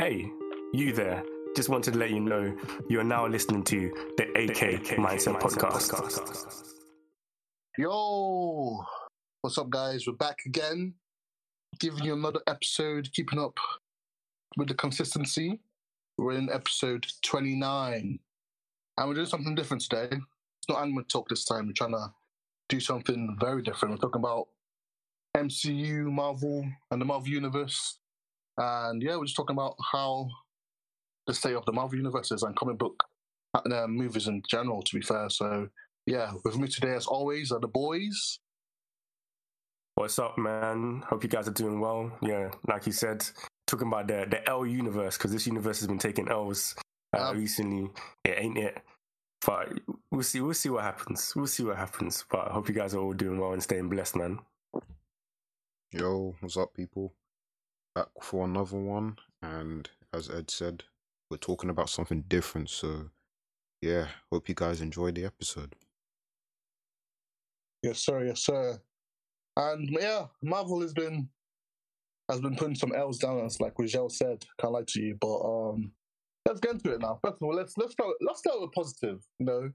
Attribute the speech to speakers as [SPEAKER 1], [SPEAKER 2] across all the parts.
[SPEAKER 1] Hey, you there. Just wanted to let you know you are now listening to the AK, AK Mindset, Podcast.
[SPEAKER 2] Yo, what's up, guys? We're back again giving you another episode, keeping up with the consistency. We're in episode 29, and we're doing something different today. It's not anime talk this time. We're trying to do something very different. We're talking about MCU, Marvel, and the Marvel Universe. And yeah, we're just talking about how the state of the Marvel Universe is and comic book uh, movies in general, to be fair. So yeah, with me today, as always, are the boys.
[SPEAKER 1] What's up, man? Hope you guys are doing well. Yeah, like you said, talking about the the L universe because this universe has been taking L's uh,
[SPEAKER 2] Um,
[SPEAKER 1] recently. It ain't it, but we'll see. We'll see what happens. We'll see what happens. But I hope you guys are all doing well and staying blessed, man.
[SPEAKER 3] Yo, what's up, people? Back for another one, and as Ed said, we're talking about something different. So, yeah, hope you guys enjoy the episode.
[SPEAKER 2] Yes, sir. Yes, sir. And yeah, Marvel has been has been putting some L's down us, like Rigel said. Can't lie to you, but um, let's get into it now. First of all, let's let's start let's start with positive. You know,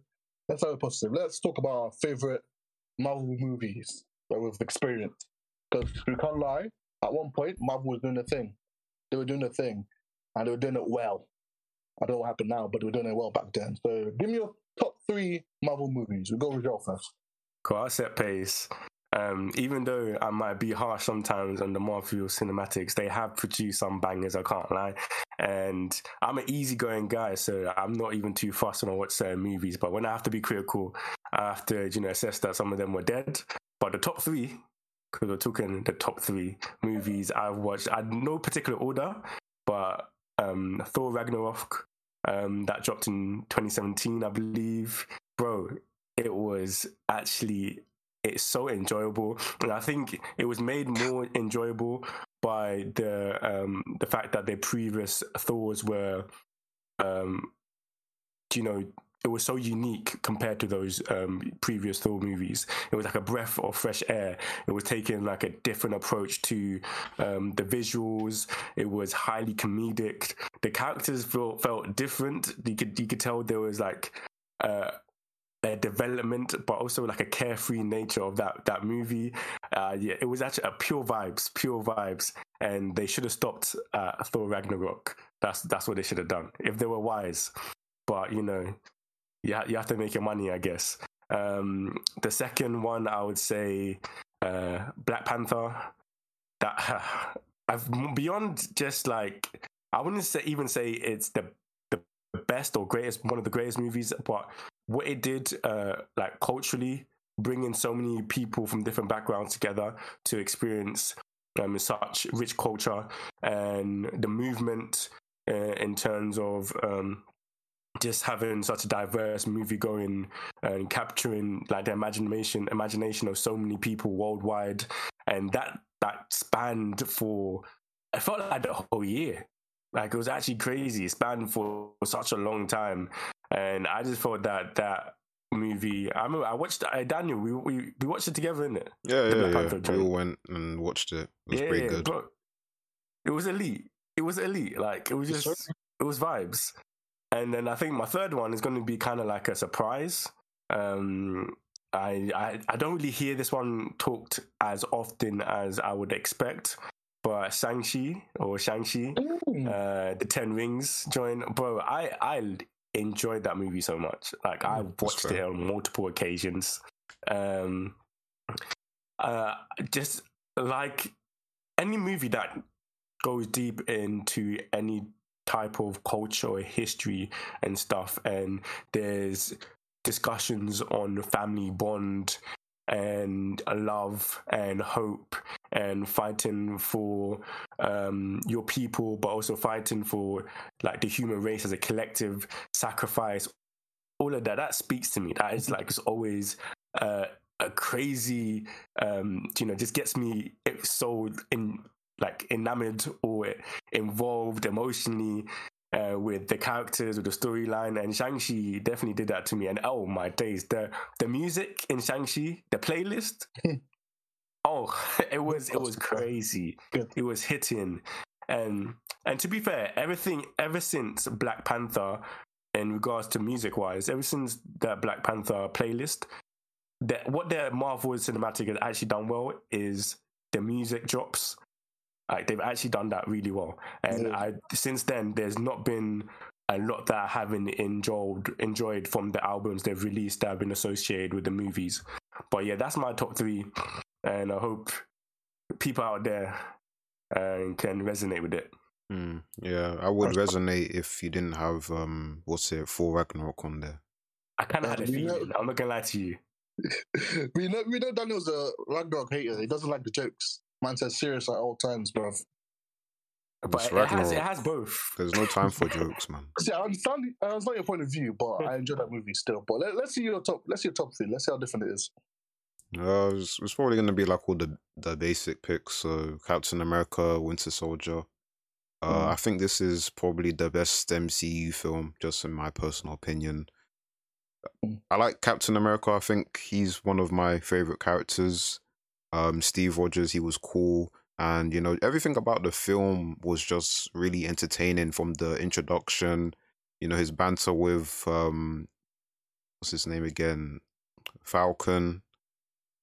[SPEAKER 2] let's start with positive. Let's talk about our favorite Marvel movies that we've experienced. Because we can't lie, at one point Marvel was doing a thing. They were doing a thing, and they were doing it well. I don't know what happened now, but they were doing it well back then. So give me your top three Marvel movies. We will go with Rigel first.
[SPEAKER 1] Cool, I'll set pace. Um, even though I might be harsh sometimes on the Marvel cinematics, they have produced some bangers, I can't lie. And I'm an easygoing guy, so I'm not even too fussed on what certain movies. But when I have to be critical, I have to, you know, assess that some of them were dead. But the top three, because we're talking the top three movies I've watched, I no particular order, but um, Thor Ragnarok, um, that dropped in 2017, I believe. Bro, it was actually it's so enjoyable and i think it was made more enjoyable by the um the fact that their previous thors were um you know it was so unique compared to those um, previous Thor movies. It was like a breath of fresh air. It was taking like a different approach to um, the visuals. It was highly comedic. The characters felt felt different. You could you could tell there was like uh, development, but also like a carefree nature of that that movie. Uh, yeah, it was actually a pure vibes, pure vibes, and they should have stopped uh, Thor Ragnarok. That's that's what they should have done if they were wise. But you know, you ha- you have to make your money, I guess. Um, the second one, I would say, uh, Black Panther. That I've beyond just like I wouldn't say even say it's the the best or greatest one of the greatest movies, but what it did uh, like culturally bringing so many people from different backgrounds together to experience um, such rich culture and the movement uh, in terms of um, just having such a diverse movie going and capturing like the imagination imagination of so many people worldwide. And that that spanned for I felt like the whole year. Like it was actually crazy. It spanned for such a long time and I just thought that that movie. I remember I watched uh, Daniel. We, we we watched it together, innit?
[SPEAKER 3] Yeah,
[SPEAKER 1] The
[SPEAKER 3] yeah,
[SPEAKER 1] Black
[SPEAKER 3] yeah.
[SPEAKER 1] Panther
[SPEAKER 3] We all went and watched it. It was
[SPEAKER 1] yeah,
[SPEAKER 3] pretty
[SPEAKER 1] yeah,
[SPEAKER 3] good.
[SPEAKER 1] bro. It was elite. It was elite. Like it was just it was vibes. And then I think my third one is going to be kind of like a surprise. Um, I, I I don't really hear this one talked as often as I would expect. But Shang-Chi or Shang-Chi,
[SPEAKER 2] Mm.
[SPEAKER 1] uh, the Ten Rings joint, bro. I I enjoyed that movie so much. Like I
[SPEAKER 3] Mm,
[SPEAKER 1] watched it on multiple occasions. Um, uh, just like any movie that goes deep into any type of culture or history and stuff, and there's discussions on family bond and love and hope and fighting for um, your people, but also fighting for like the human race as a collective sacrifice. All of that that speaks to me. That is like it's always uh, a crazy, um, you know, just gets me so in like enamored or involved emotionally uh, with the characters, with the storyline, and Shang-Chi definitely did that to me. And oh my days, the the music in Shang-Chi, the playlist, oh, it was it was crazy.
[SPEAKER 2] Good.
[SPEAKER 1] It was hitting, and and to be fair, everything ever since Black Panther, in regards to music wise, ever since that Black Panther playlist, that what their Marvel cinematic has actually done well is the music drops. Like they've actually done that really well, and
[SPEAKER 2] Yeah.
[SPEAKER 1] I since then there's not been a lot that I haven't enjoyed enjoyed from the albums they've released that have been associated with the movies. But yeah, that's my top three, and I hope people out there uh, can resonate with it.
[SPEAKER 3] Hmm, yeah, I would resonate if you didn't have um, what's it, Thor Ragnarok on there.
[SPEAKER 1] I kind of
[SPEAKER 2] Uh,
[SPEAKER 1] had a
[SPEAKER 2] you know-
[SPEAKER 1] feeling. I'm not gonna lie to you.
[SPEAKER 2] we know we know Daniel's a Ragnarok hater. He doesn't like the jokes. Man says serious at all times, bruv.
[SPEAKER 1] But
[SPEAKER 3] It's
[SPEAKER 1] it has, it has both.
[SPEAKER 3] There's no time for jokes, man.
[SPEAKER 2] See, I understand. I understand your point of view, but I enjoy that movie still. But let, let's see your top. Let's see your top three. Let's see how different it is.
[SPEAKER 3] Uh, it's, it's probably gonna be like all the the basic picks. So Captain America, Winter Soldier. Uh,
[SPEAKER 2] Mm.
[SPEAKER 3] I think this is probably the best MCU film, just in my personal opinion.
[SPEAKER 2] Mm.
[SPEAKER 3] I like Captain America. I think he's one of my favorite characters. Um, Steve Rogers, he was cool, and you know everything about the film was just really entertaining. From the introduction, you know his banter with um, what's his name again, Falcon.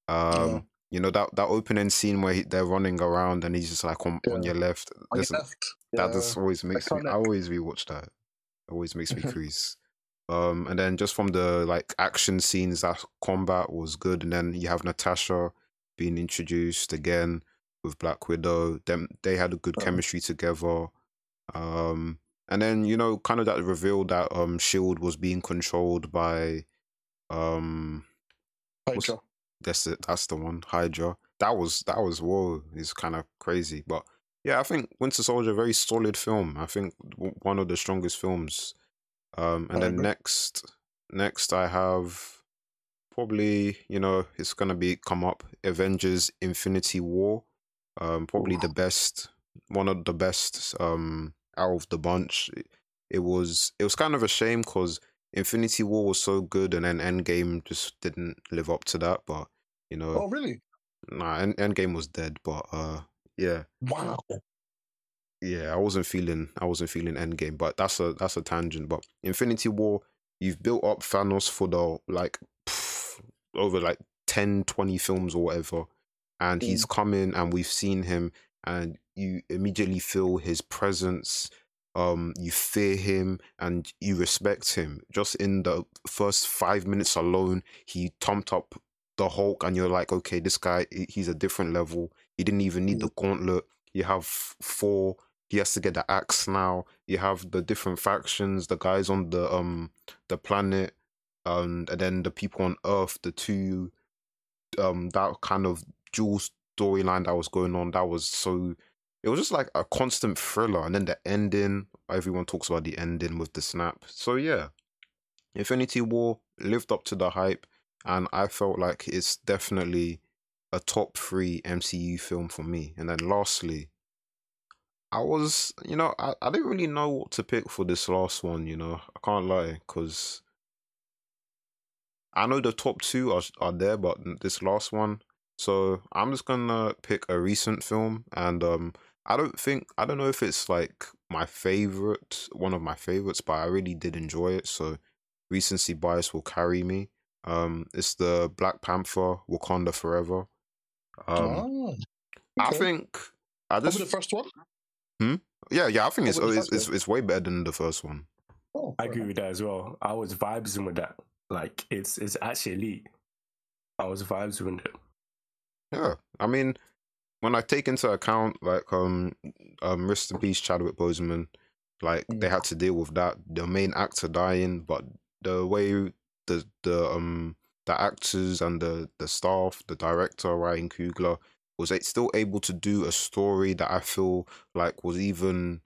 [SPEAKER 3] Um,
[SPEAKER 2] Yeah.
[SPEAKER 3] you know that that opening scene where he, they're running around and he's just like on, on your left.
[SPEAKER 2] On your
[SPEAKER 3] Listen,
[SPEAKER 2] left.
[SPEAKER 3] that
[SPEAKER 2] Yeah.
[SPEAKER 3] just always makes me. I
[SPEAKER 2] iconic.
[SPEAKER 3] always rewatch that. Always makes me crease. Um, and then just from the like action scenes, that combat was good. And then you have Natasha being introduced again with Black Widow. Them they had a good
[SPEAKER 2] Oh.
[SPEAKER 3] chemistry together. Um, and then you know, kind of that reveal that um Shield was being controlled by um
[SPEAKER 2] Hydra.
[SPEAKER 3] that's it. That's the one. Hydra. That was that was whoa. It's kind of crazy, but yeah, I think Winter Soldier very solid film. I think w- one of the strongest films. Um, and
[SPEAKER 2] I
[SPEAKER 3] then
[SPEAKER 2] agree.
[SPEAKER 3] next, next I have probably you know it's gonna be come up Avengers: Infinity War. Um, probably the best, one of the best um out of the bunch. It, it was it was kind of a shame because Infinity War was so good, and then Endgame just didn't live up to that. But you know,
[SPEAKER 2] Oh, really?
[SPEAKER 3] nah, End, Endgame was dead. But uh, yeah,
[SPEAKER 2] Wow.
[SPEAKER 3] yeah, I wasn't feeling I wasn't feeling Endgame. But that's a that's a tangent. But Infinity War, you've built up Thanos for the like over like 10, 20 films or whatever, and he's coming and we've seen him, and you immediately feel his presence um you fear him and you respect him. Just in the first five minutes alone he thumped up the hulk and you're like okay this guy, he's a different level. He didn't even need the gauntlet. You have four he has to get the axe now. You have the different factions the guys on the um the planet um, and then the people on earth the two um that kind of dual storyline that was going on that was so it was just like a constant thriller and then the ending everyone talks about the ending with the snap. So yeah. Infinity war lived up to the hype and i felt like it's definitely a top three mcu film for me. And then lastly i was you know i, I didn't really know what to pick for this last one you know i can't lie because i know the top two are, are there but this last one so i'm just gonna pick a recent film and um I don't think I don't know if it's like my favorite, one of my favorites, but I really did enjoy it. So recency bias will carry me. Um, it's the Black Panther Wakanda Forever. Um,
[SPEAKER 2] oh,
[SPEAKER 3] I think I
[SPEAKER 2] Probably
[SPEAKER 3] just
[SPEAKER 2] the first one. Hmm.
[SPEAKER 3] yeah yeah I think it's it's, it's it's way better than the first one.
[SPEAKER 2] Oh,
[SPEAKER 1] I agree with that as well. I was vibing with that. Like it's it's actually elite. I was vibes with it.
[SPEAKER 3] Yeah, I mean, when I take into account like um um rest in peace Chadwick Boseman, like they had to deal with that the main actor dying, but the way the the um the actors and the the staff, the director Ryan Coogler was a- still able to do a story that I feel like was even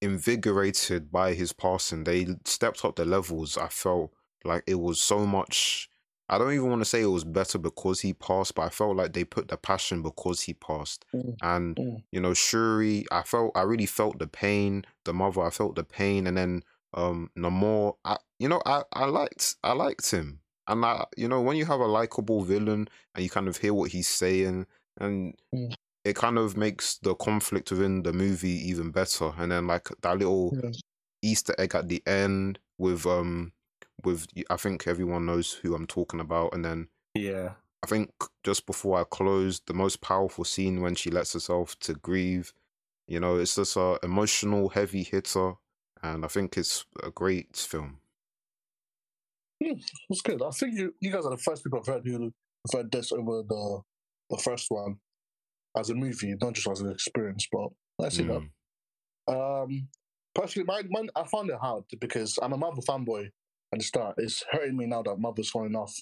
[SPEAKER 3] invigorated by his passing. They stepped up the levels. I felt like it was so much I don't even want to say it was better because he passed, but I felt like they put the passion because he passed.
[SPEAKER 2] Mm,
[SPEAKER 3] And
[SPEAKER 2] mm.
[SPEAKER 3] you know, Shuri, I felt I really felt the pain. The mother, I felt the pain, and then um Namor, I you know, I I liked I liked him, and I you know when you have a likable villain and you kind of hear what he's saying, and
[SPEAKER 2] Mm.
[SPEAKER 3] it kind of makes the conflict within the movie even better. And then like that little
[SPEAKER 2] Yeah.
[SPEAKER 3] Easter egg at the end with um with I think everyone knows who I'm talking about, and then
[SPEAKER 1] Yeah.
[SPEAKER 3] I think just before I close, the most powerful scene when she lets herself to grieve. You know, it's just a emotional, heavy hitter, and I think it's a great film.
[SPEAKER 2] It's good. I think you, you guys are the first people I've heard who have heard this over the the first one as a movie, not just as an experience. But I see
[SPEAKER 3] Mm.
[SPEAKER 2] that. Um, personally, mine, mine, I found it hard because I'm a Marvel fanboy at the start. It's hurting me now that Marvel's falling off.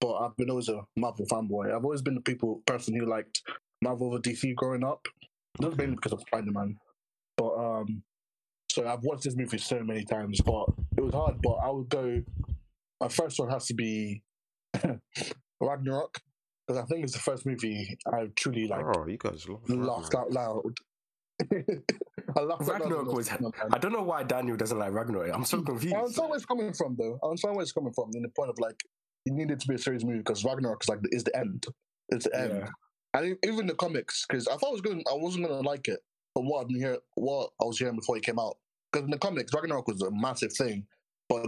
[SPEAKER 2] But I've been always a Marvel fanboy. I've always been the people person who liked Marvel over DC growing up. Not mainly because of Spider Man, but um, so I've watched this movie so many times. But it was hard. But I would go. My first one has to be Ragnarok because I think it's the first movie I truly like
[SPEAKER 3] oh, you guys
[SPEAKER 2] laughed
[SPEAKER 3] Ragnarok.
[SPEAKER 2] out loud. I laughed
[SPEAKER 1] Ragnarok
[SPEAKER 2] I
[SPEAKER 1] was-
[SPEAKER 2] watched it, man.
[SPEAKER 1] I don't know why Daniel doesn't like Ragnarok. I'm so confused.
[SPEAKER 2] I understand where it's coming from, though. I understand where it's coming from in the point of like it needed to be a serious movie because Ragnarok is like is the end. It's the end,
[SPEAKER 1] Yeah.
[SPEAKER 2] and even the comics because I thought I was going, I wasn't going to like it, but what I've been hear, what I was hearing before it came out, because in the comics Ragnarok was a massive thing, but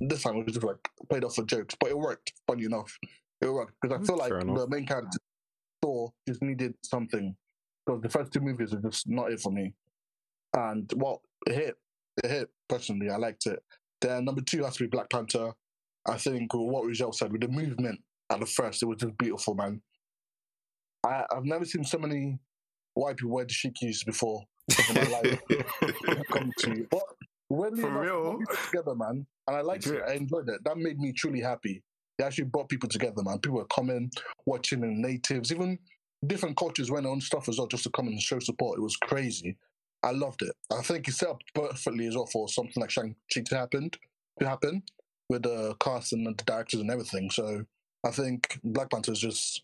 [SPEAKER 2] this time it was just like played off for jokes, but it worked. Funny enough, it worked because I feel like the main character Thor just needed something because the first two movies are just not it for me, and well, it hit, it hit personally. I liked it. Then number two has to be Black Panther. I think what Rizal said with the movement at the first, it was just beautiful, man. I, I've never seen so many white people wear dashikis before. Come to, but weirdly
[SPEAKER 1] For real?
[SPEAKER 2] together, man, and I liked it. I enjoyed it. That made me truly happy. It actually brought people together, man. People were coming, watching, and natives, even different cultures went on stuff as well, just to come and show support. It was crazy. I loved it. I think it set up perfectly as well for something like Shang-Chi to happen, to happen with the cast and the directors and everything. So I think Black Panther is just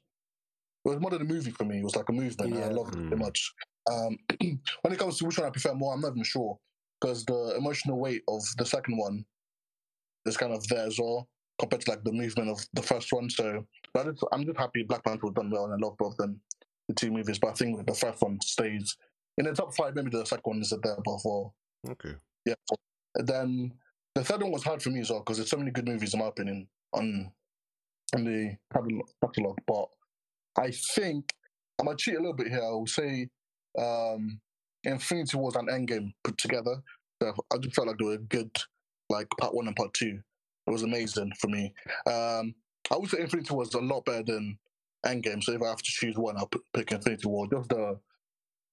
[SPEAKER 2] it was more than a movie for me. It was like a movement. and I
[SPEAKER 1] Yeah.
[SPEAKER 2] loved it
[SPEAKER 3] Mm.
[SPEAKER 2] very much. Um, when it comes to which one I prefer more, I'm not even sure because the emotional weight of the second one is kind of there as well compared to like the movement of the first one. So but I just, I'm just happy Black Panther was done well and I love both of them, the two movies. But I think the first one stays in the top five. Maybe the second one is there, but for
[SPEAKER 3] okay.
[SPEAKER 2] yeah. And then the third one was hard for me as well because there's so many good movies in my opinion on on the catalog. But I think I'm gonna cheat a little bit here. I will say um Infinity Wars and Endgame put together. So I just felt like they were good, like part one and part two. It was amazing for me. Um I would say Infinity Wars is a lot better than Endgame. So if I have to choose one, I'll p- pick Infinity War. Just the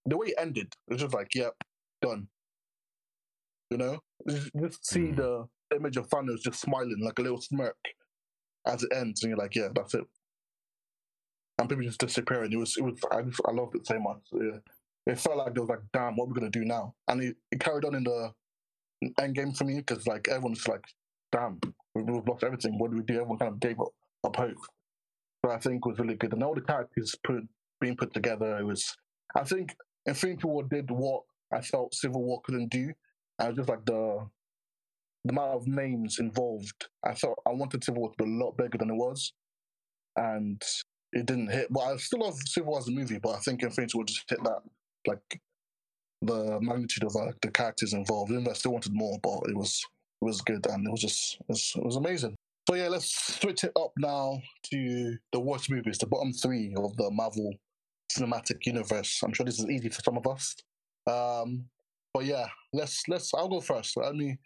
[SPEAKER 2] the way it ended, it was just like, yep, done. You know, just, just see
[SPEAKER 3] Mm.
[SPEAKER 2] the image of Thanos just smiling like a little smirk as it ends, and you're like, yeah, that's it. And people just disappearing. It was, it was. I just, I loved it so much. Yeah. It felt like there was like, damn, what are we gonna do now? And it, it carried on in the end game for me because like everyone's like, damn, we- we've lost everything. What do we do? Everyone kind of gave up, up hope. But I think was really good, and all the characters put being put together. It was. I think Infinity War did what I felt Civil War couldn't do. I was just like the the amount of names involved. I felt I wanted Civil War to be a lot bigger than it was, and it didn't hit. But I still love Civil War as a movie, but I think Infinity War just hit that like the magnitude of uh, the characters involved. Though I still wanted more, but it was it was good and it was just it was, it was amazing. So yeah, let's switch it up now to the worst movies, the bottom three of the Marvel cinematic universe. I'm sure this is easy for some of us. Um, but yeah, let's let's. I'll go first. Let me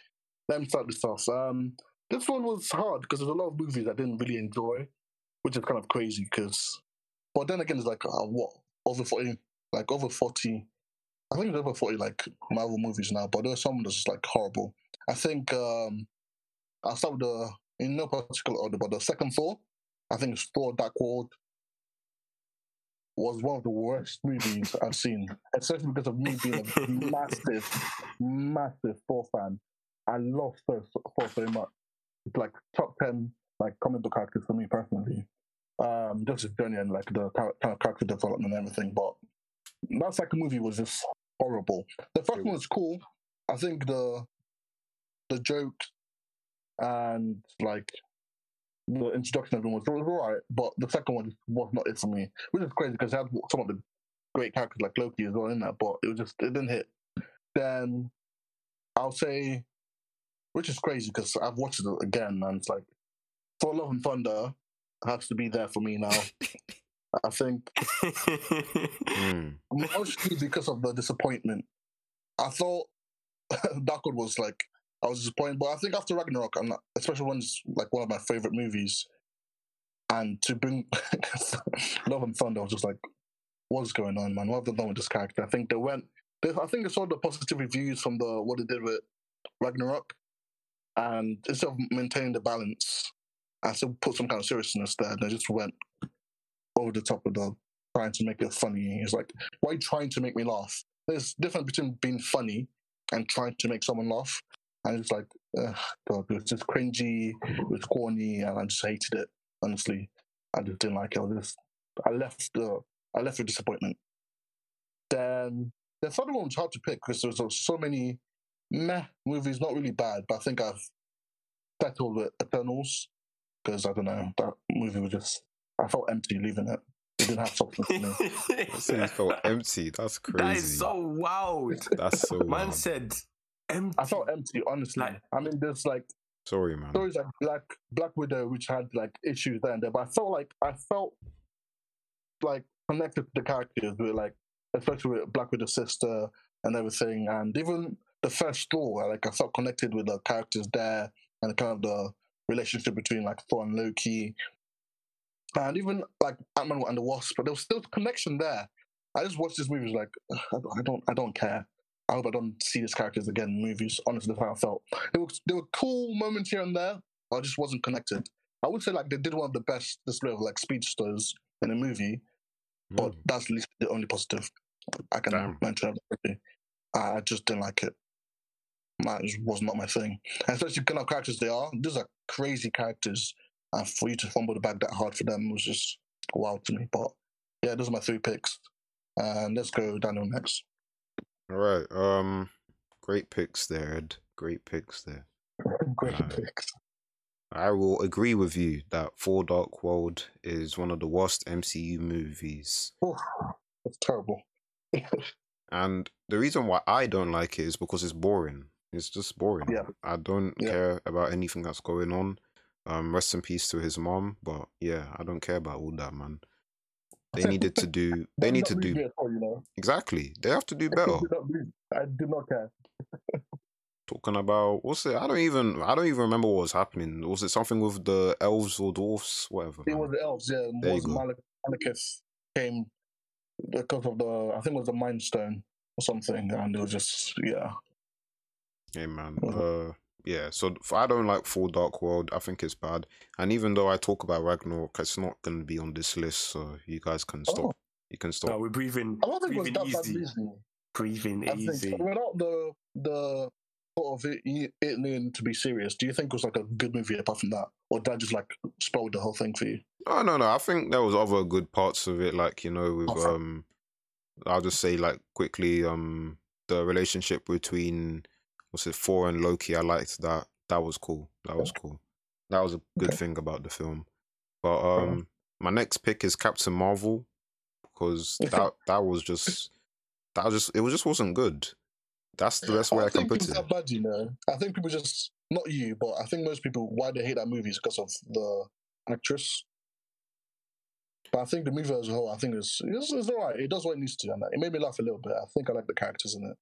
[SPEAKER 2] let me start this off. Um, this one was hard because there's a lot of movies I didn't really enjoy, which is kind of crazy. Because, but then again, it's like uh, what over forty, like over forty. I think it's over forty like Marvel movies now, but there's some that's just like horrible. I think um, I'll start with the in no particular order, but the second Thor. I think it's Thor: Dark World was one of the worst movies I've seen, especially because of me being a massive, massive Thor fan. I love Thor, Thor so much. It's like top 10 like comic book characters for me personally. Um, just his journey and like the kind of character development and everything. But that second movie was just horrible. The first one was cool. I think the the joke and like the introduction of everyone was, was alright, but the second one was not it for me, which is crazy because it had some of the great characters like Loki as well in that, but it was just it didn't hit. Then I'll say, which is crazy because I've watched it again and it's like Thor: Love and Thunder has to be there for me now. I think
[SPEAKER 3] Mm.
[SPEAKER 2] mostly because of the disappointment. I thought Dark World was like I was disappointed, but I think after Ragnarok, not, especially when it's like one of my favorite movies, and to bring Love and Thunder, I was just like, what's going on, man? What have they done with this character? I think they went. They, I think I saw the positive reviews from the what they did with Ragnarok, and instead of maintaining the balance, I still put some kind of seriousness there. They just went over the top of the trying to make it funny. It's like, why are you trying to make me laugh? There's difference between being funny and trying to make someone laugh. And it's like, ugh, God, it was just cringy, it was corny, and I just hated it. Honestly, I just didn't like it. I just, I left the, I left with disappointment. Then the third one was hard to pick because there was so many meh movies, not really bad, but I think I've settled with Eternals because I don't know that movie was just, I felt empty leaving it. It didn't have substance to me.
[SPEAKER 3] I said he felt empty. That's crazy.
[SPEAKER 1] that is so wild.
[SPEAKER 3] That's so
[SPEAKER 1] Man
[SPEAKER 3] wild.
[SPEAKER 1] said empty.
[SPEAKER 2] I felt empty, honestly.
[SPEAKER 1] Like-
[SPEAKER 2] I mean, there's like
[SPEAKER 3] Sorry, man.
[SPEAKER 2] stories like Black Black Widow, which had like issues there and there, but I felt like I felt like connected to the characters with like, especially with Black Widow's sister and everything, and even the first Thor, like I felt connected with the characters there and kind of the relationship between like Thor and Loki, and even like Ant Man and the Wasp, but there was still connection there. I just watched this movie was like, I don't, I don't, I don't care. I hope I don't see these characters again in movies. Honestly, that's how I felt. There were there were cool moments here and there, but I just wasn't connected. I would say like they did one of the best display of like speedsters in a movie, but
[SPEAKER 3] Mm.
[SPEAKER 2] that's at least the only positive I can
[SPEAKER 3] Damn.
[SPEAKER 2] mention. I just didn't like it. That just was not my thing. And especially the kind of characters they are. These are crazy characters, and for you to fumble the bag that hard for them was just wild to me. But yeah, those are my three picks. And let's go Daniel next.
[SPEAKER 3] All right. Um, great picks there, Ed. Great picks there.
[SPEAKER 2] Great
[SPEAKER 3] Right.
[SPEAKER 2] picks.
[SPEAKER 3] I will agree with you that Thor Dark World is one of the worst MCU movies.
[SPEAKER 2] Oh, that's terrible.
[SPEAKER 3] And the reason why I don't like it is because it's boring. It's just boring.
[SPEAKER 2] Yeah.
[SPEAKER 3] I don't
[SPEAKER 2] Yeah.
[SPEAKER 3] care about anything that's going on. Um, rest in peace to his mom, but yeah, I don't care about all that, man. They needed to do. They need to do
[SPEAKER 2] all, you know.
[SPEAKER 3] exactly. They have to do better.
[SPEAKER 2] did not move. I did not care.
[SPEAKER 3] Talking about what's it? I don't even. I don't even remember what was happening. Was it something with the elves or dwarfs? Whatever.
[SPEAKER 2] It was the elves, yeah.
[SPEAKER 3] There
[SPEAKER 2] was
[SPEAKER 3] go.
[SPEAKER 2] Malek- Malekith came because of the, I think it was the Mind Stone or something, and it was just, yeah.
[SPEAKER 3] Hey man, uh, yeah. So I don't like Full Dark World. I think it's bad. And even though I talk about Ragnarok, it's not going to be on this list. So you guys can stop.
[SPEAKER 2] Oh.
[SPEAKER 3] You can stop.
[SPEAKER 1] No, we're breathing,
[SPEAKER 2] I don't think it was
[SPEAKER 1] breathing
[SPEAKER 2] that
[SPEAKER 1] easy.
[SPEAKER 2] reasoning.
[SPEAKER 1] Breathing
[SPEAKER 2] I
[SPEAKER 1] easy.
[SPEAKER 2] think without the the thought of it, it needing to be serious, do you think it was like a good movie apart from that, or did that just like spoil the whole thing for you?
[SPEAKER 3] Oh no, no. I think there was other good parts of it. Like you know, with
[SPEAKER 2] Okay.
[SPEAKER 3] um, I'll just say like quickly, um, the relationship between what's it, Thor and Loki. I liked that. That was cool. That was cool. That was a good
[SPEAKER 2] Okay.
[SPEAKER 3] thing about the film. But um, my next pick is Captain Marvel because that that was just that was just it was just wasn't good. That's the best way I,
[SPEAKER 2] I
[SPEAKER 3] can put it.
[SPEAKER 2] bad, you know. I think people just not you, but I think most people why they hate that movie is because of the actress. But I think the movie as a whole, I think it's it's, it's alright. It does what it needs to, do. and it made me laugh a little bit. I think I like the characters in it.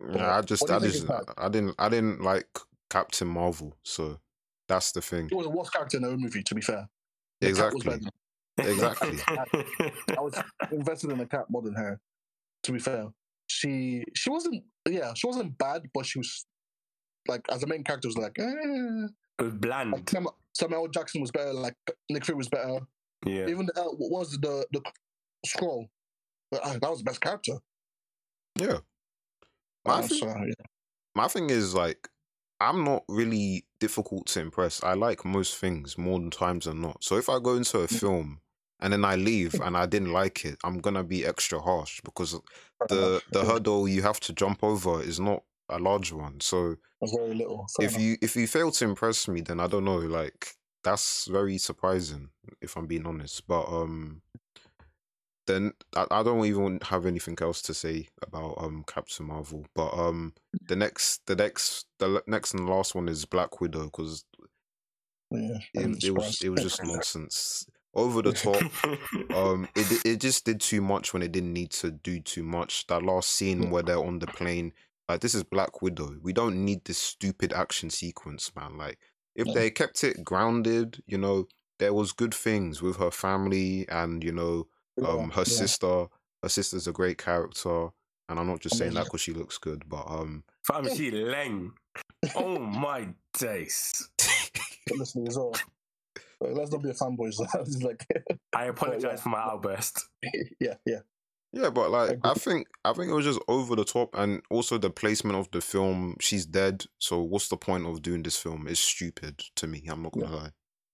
[SPEAKER 3] Yeah, I just I just? I didn't I didn't like Captain Marvel, so that's the thing.
[SPEAKER 2] It was a worst character in the movie, to be fair. The
[SPEAKER 3] Exactly. Exactly.
[SPEAKER 2] I was invested in the cat more than her. To be fair, she she wasn't yeah she wasn't bad, but she was like as a main character was like, eh.
[SPEAKER 1] It was
[SPEAKER 2] like
[SPEAKER 1] bland.
[SPEAKER 2] Samuel, Samuel Jackson was better. Like Nick Fury was better.
[SPEAKER 1] Yeah.
[SPEAKER 2] Even the uh, what was the the scroll? Uh, that was the best character.
[SPEAKER 3] Yeah. My thing, my thing is like I'm not really difficult to impress. I like most things more than times than not. So if I go into a
[SPEAKER 2] Mm.
[SPEAKER 3] film and then I leave and I didn't like it, I'm gonna be extra harsh because the the hurdle you have to jump over is not a large one. So
[SPEAKER 2] very little. Fair
[SPEAKER 3] if
[SPEAKER 2] enough.
[SPEAKER 3] you if you fail to impress me, then I don't know. Like that's very surprising, if I'm being honest. But um, then I, I don't even have anything else to say about um Captain Marvel. But um, the next the next the next and last one is Black Widow because
[SPEAKER 2] yeah,
[SPEAKER 3] it, it was it was just nonsense, over the top. Um, it it just did too much when it didn't need to do too much. That last scene where they're on the plane, like this is Black Widow. We don't need this stupid action sequence, man. Like if they kept it grounded, you know, there was good things with her family and you know, um, her
[SPEAKER 2] Yeah,
[SPEAKER 3] sister. Her sister's a great character, and I'm not just saying that because she looks good, but um,
[SPEAKER 1] Fam, she leng. Oh my days.
[SPEAKER 2] Honestly, as well. Let's not be a fanboys. It's like,
[SPEAKER 1] I apologize
[SPEAKER 2] yeah.
[SPEAKER 1] for my outburst.
[SPEAKER 2] yeah, yeah.
[SPEAKER 3] Yeah, but like I
[SPEAKER 2] Agreed.
[SPEAKER 3] think I think it was just over the top, and also the placement of the film. She's dead, so what's the point of doing this film? It's stupid to me. I'm not gonna lie.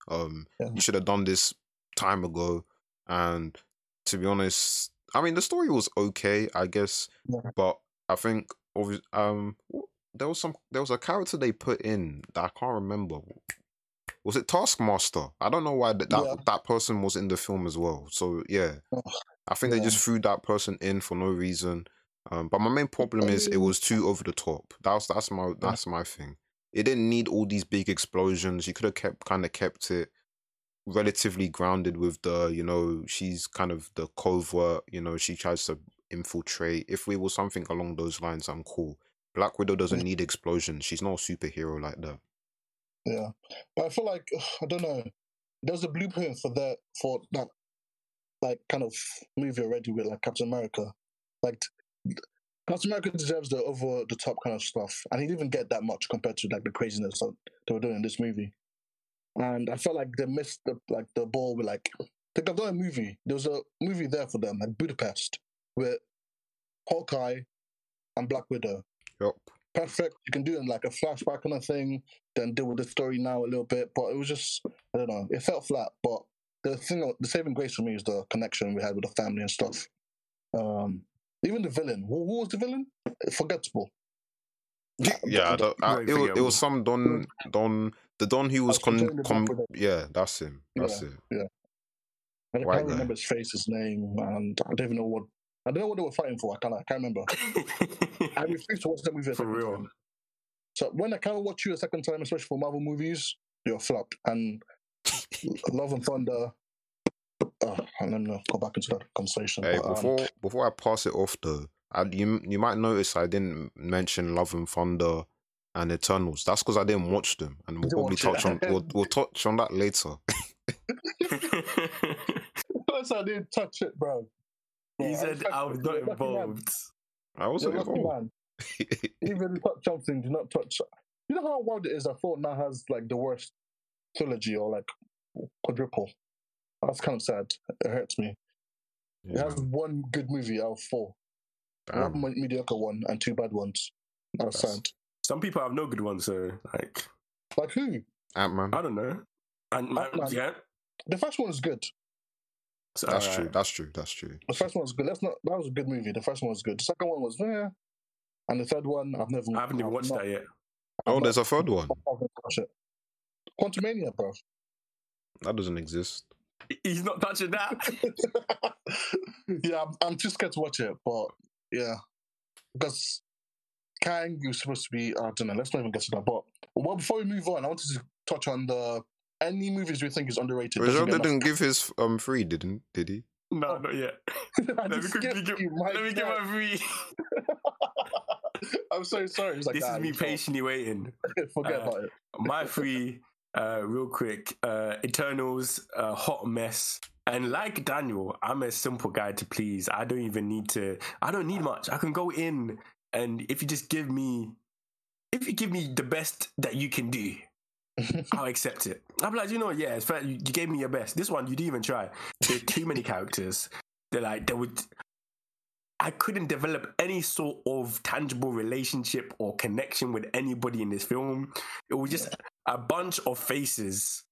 [SPEAKER 3] Um,
[SPEAKER 2] Yeah.
[SPEAKER 3] you should have done this time ago. And to be honest, I mean the story was okay, I guess,
[SPEAKER 2] Yeah.
[SPEAKER 3] but I think um there was some there was a character they put in that I can't remember. Was it Taskmaster? I don't know why that that,
[SPEAKER 2] Yeah.
[SPEAKER 3] that person was in the film as well. So yeah. I think they just threw that person in for no reason. Um, but my main problem is it was too over the top. That's that's my that's my thing. It didn't need all these big explosions. You could have kept kind of kept it relatively grounded with the you know she's kind of the covert. You know she tries to infiltrate. If we was something along those lines, I'm cool. Black Widow doesn't need explosions. She's not a superhero like that.
[SPEAKER 2] Yeah, but I feel like I don't know. There's a blueprint for that for that like kind of movie already with like Captain America. Like Captain America deserves the over the top kind of stuff, and he didn't even get that much compared to like the craziness that they were doing in this movie. And I felt like they missed the like the ball with like they could have done a movie. There was a movie there for them, like Budapest, with Hawkeye and Black Widow
[SPEAKER 3] Yup.
[SPEAKER 2] perfect. You can do it in like a flashback kind of thing, then deal with the story now a little bit. But it was just, I don't know, it felt flat. But the thing, the saving grace for me is the connection we had with the family and stuff. Um, even the villain. Who, who was the villain? Forgettable.
[SPEAKER 3] Yeah, I don't, I, it, was, it was some Don Don the Don who was
[SPEAKER 2] I was
[SPEAKER 3] con,
[SPEAKER 2] comparing the
[SPEAKER 3] com
[SPEAKER 2] Black Widow.
[SPEAKER 3] yeah that's him that's it
[SPEAKER 2] I
[SPEAKER 3] White
[SPEAKER 2] can't
[SPEAKER 3] guy.
[SPEAKER 2] remember his face, his name, and I don't even know what. I don't know what they were fighting for. I can't. I can't remember. I refuse to watch that movie
[SPEAKER 1] For real.
[SPEAKER 2] time. So when I can't watch you a second time, especially for Marvel movies, you're a flop. And Love and Thunder. Uh, and let me not go back into that conversation.
[SPEAKER 3] Hey,
[SPEAKER 2] but, um,
[SPEAKER 3] before before I pass it off though, I, you you might notice I didn't mention Love and Thunder and Eternals. That's because I didn't watch them, and we'll probably
[SPEAKER 2] watch it.
[SPEAKER 3] touch on we'll, we'll touch on that later.
[SPEAKER 2] That's how I didn't touch it, bro. Bro,
[SPEAKER 1] he
[SPEAKER 2] I
[SPEAKER 1] said
[SPEAKER 2] was
[SPEAKER 1] I was not
[SPEAKER 2] you're a lucky man.
[SPEAKER 1] involved.
[SPEAKER 3] I
[SPEAKER 2] You're
[SPEAKER 3] wasn't
[SPEAKER 2] a lucky
[SPEAKER 3] involved.
[SPEAKER 2] man. Even touch something, do not touch. You know how wild it is? I thought now has like the worst trilogy or like quadruple. That's kind of sad. It hurts me. It
[SPEAKER 3] Yeah,
[SPEAKER 2] has one good movie out of four. One
[SPEAKER 3] damn.
[SPEAKER 2] me- mediocre one and two bad ones. That's
[SPEAKER 3] That's-
[SPEAKER 2] sad.
[SPEAKER 1] Some people have no good ones, so like
[SPEAKER 2] Like who?
[SPEAKER 3] Ant Man.
[SPEAKER 1] I don't know. And
[SPEAKER 2] Ant-Man.
[SPEAKER 1] yeah,
[SPEAKER 2] The first one is good.
[SPEAKER 1] so,
[SPEAKER 3] That's
[SPEAKER 1] alright.
[SPEAKER 3] true. That's true. That's true.
[SPEAKER 2] The first one was good. That's not. That was a good movie. The first one was good. The second one was eh. And the third one, I've never.
[SPEAKER 1] I haven't even
[SPEAKER 2] I've
[SPEAKER 1] watched
[SPEAKER 2] not-
[SPEAKER 1] that yet.
[SPEAKER 2] I've
[SPEAKER 3] Oh,
[SPEAKER 2] not-
[SPEAKER 3] there's a third one.
[SPEAKER 2] I've not watched it. Quantumania, bro.
[SPEAKER 3] That doesn't exist.
[SPEAKER 1] He's not touching that.
[SPEAKER 2] yeah, I'm, I'm too scared to watch it, but yeah, because Kang, you're supposed to be. I don't know. Let's not even get to that. But well, before we move on, I wanted to touch on the any movies we think is underrated.
[SPEAKER 3] Rizzo
[SPEAKER 2] doesn't get
[SPEAKER 3] didn't give his um free, didn't did he?
[SPEAKER 1] No, not yet. Let me
[SPEAKER 2] just
[SPEAKER 1] quickly give,
[SPEAKER 2] you, my
[SPEAKER 1] let me get
[SPEAKER 2] guy.
[SPEAKER 1] my free.
[SPEAKER 2] I'm so sorry. Like,
[SPEAKER 1] this is me
[SPEAKER 2] you can't-
[SPEAKER 1] patiently waiting.
[SPEAKER 2] Forget
[SPEAKER 1] Uh,
[SPEAKER 2] about it.
[SPEAKER 1] My free, uh, real quick. Uh, Eternals, uh, hot mess. And like Daniel, I'm a simple guy to please. I don't even need to. I don't need much. I can go in, and if you just give me, if you give me the best that you can do, I'll accept it. I'm like, you know, yeah, it's fair. You, you gave me your best. This one, you didn't even try. There's too many characters. They're like, they would. I couldn't develop any sort of tangible relationship or connection with anybody in this film. It was just a bunch of faces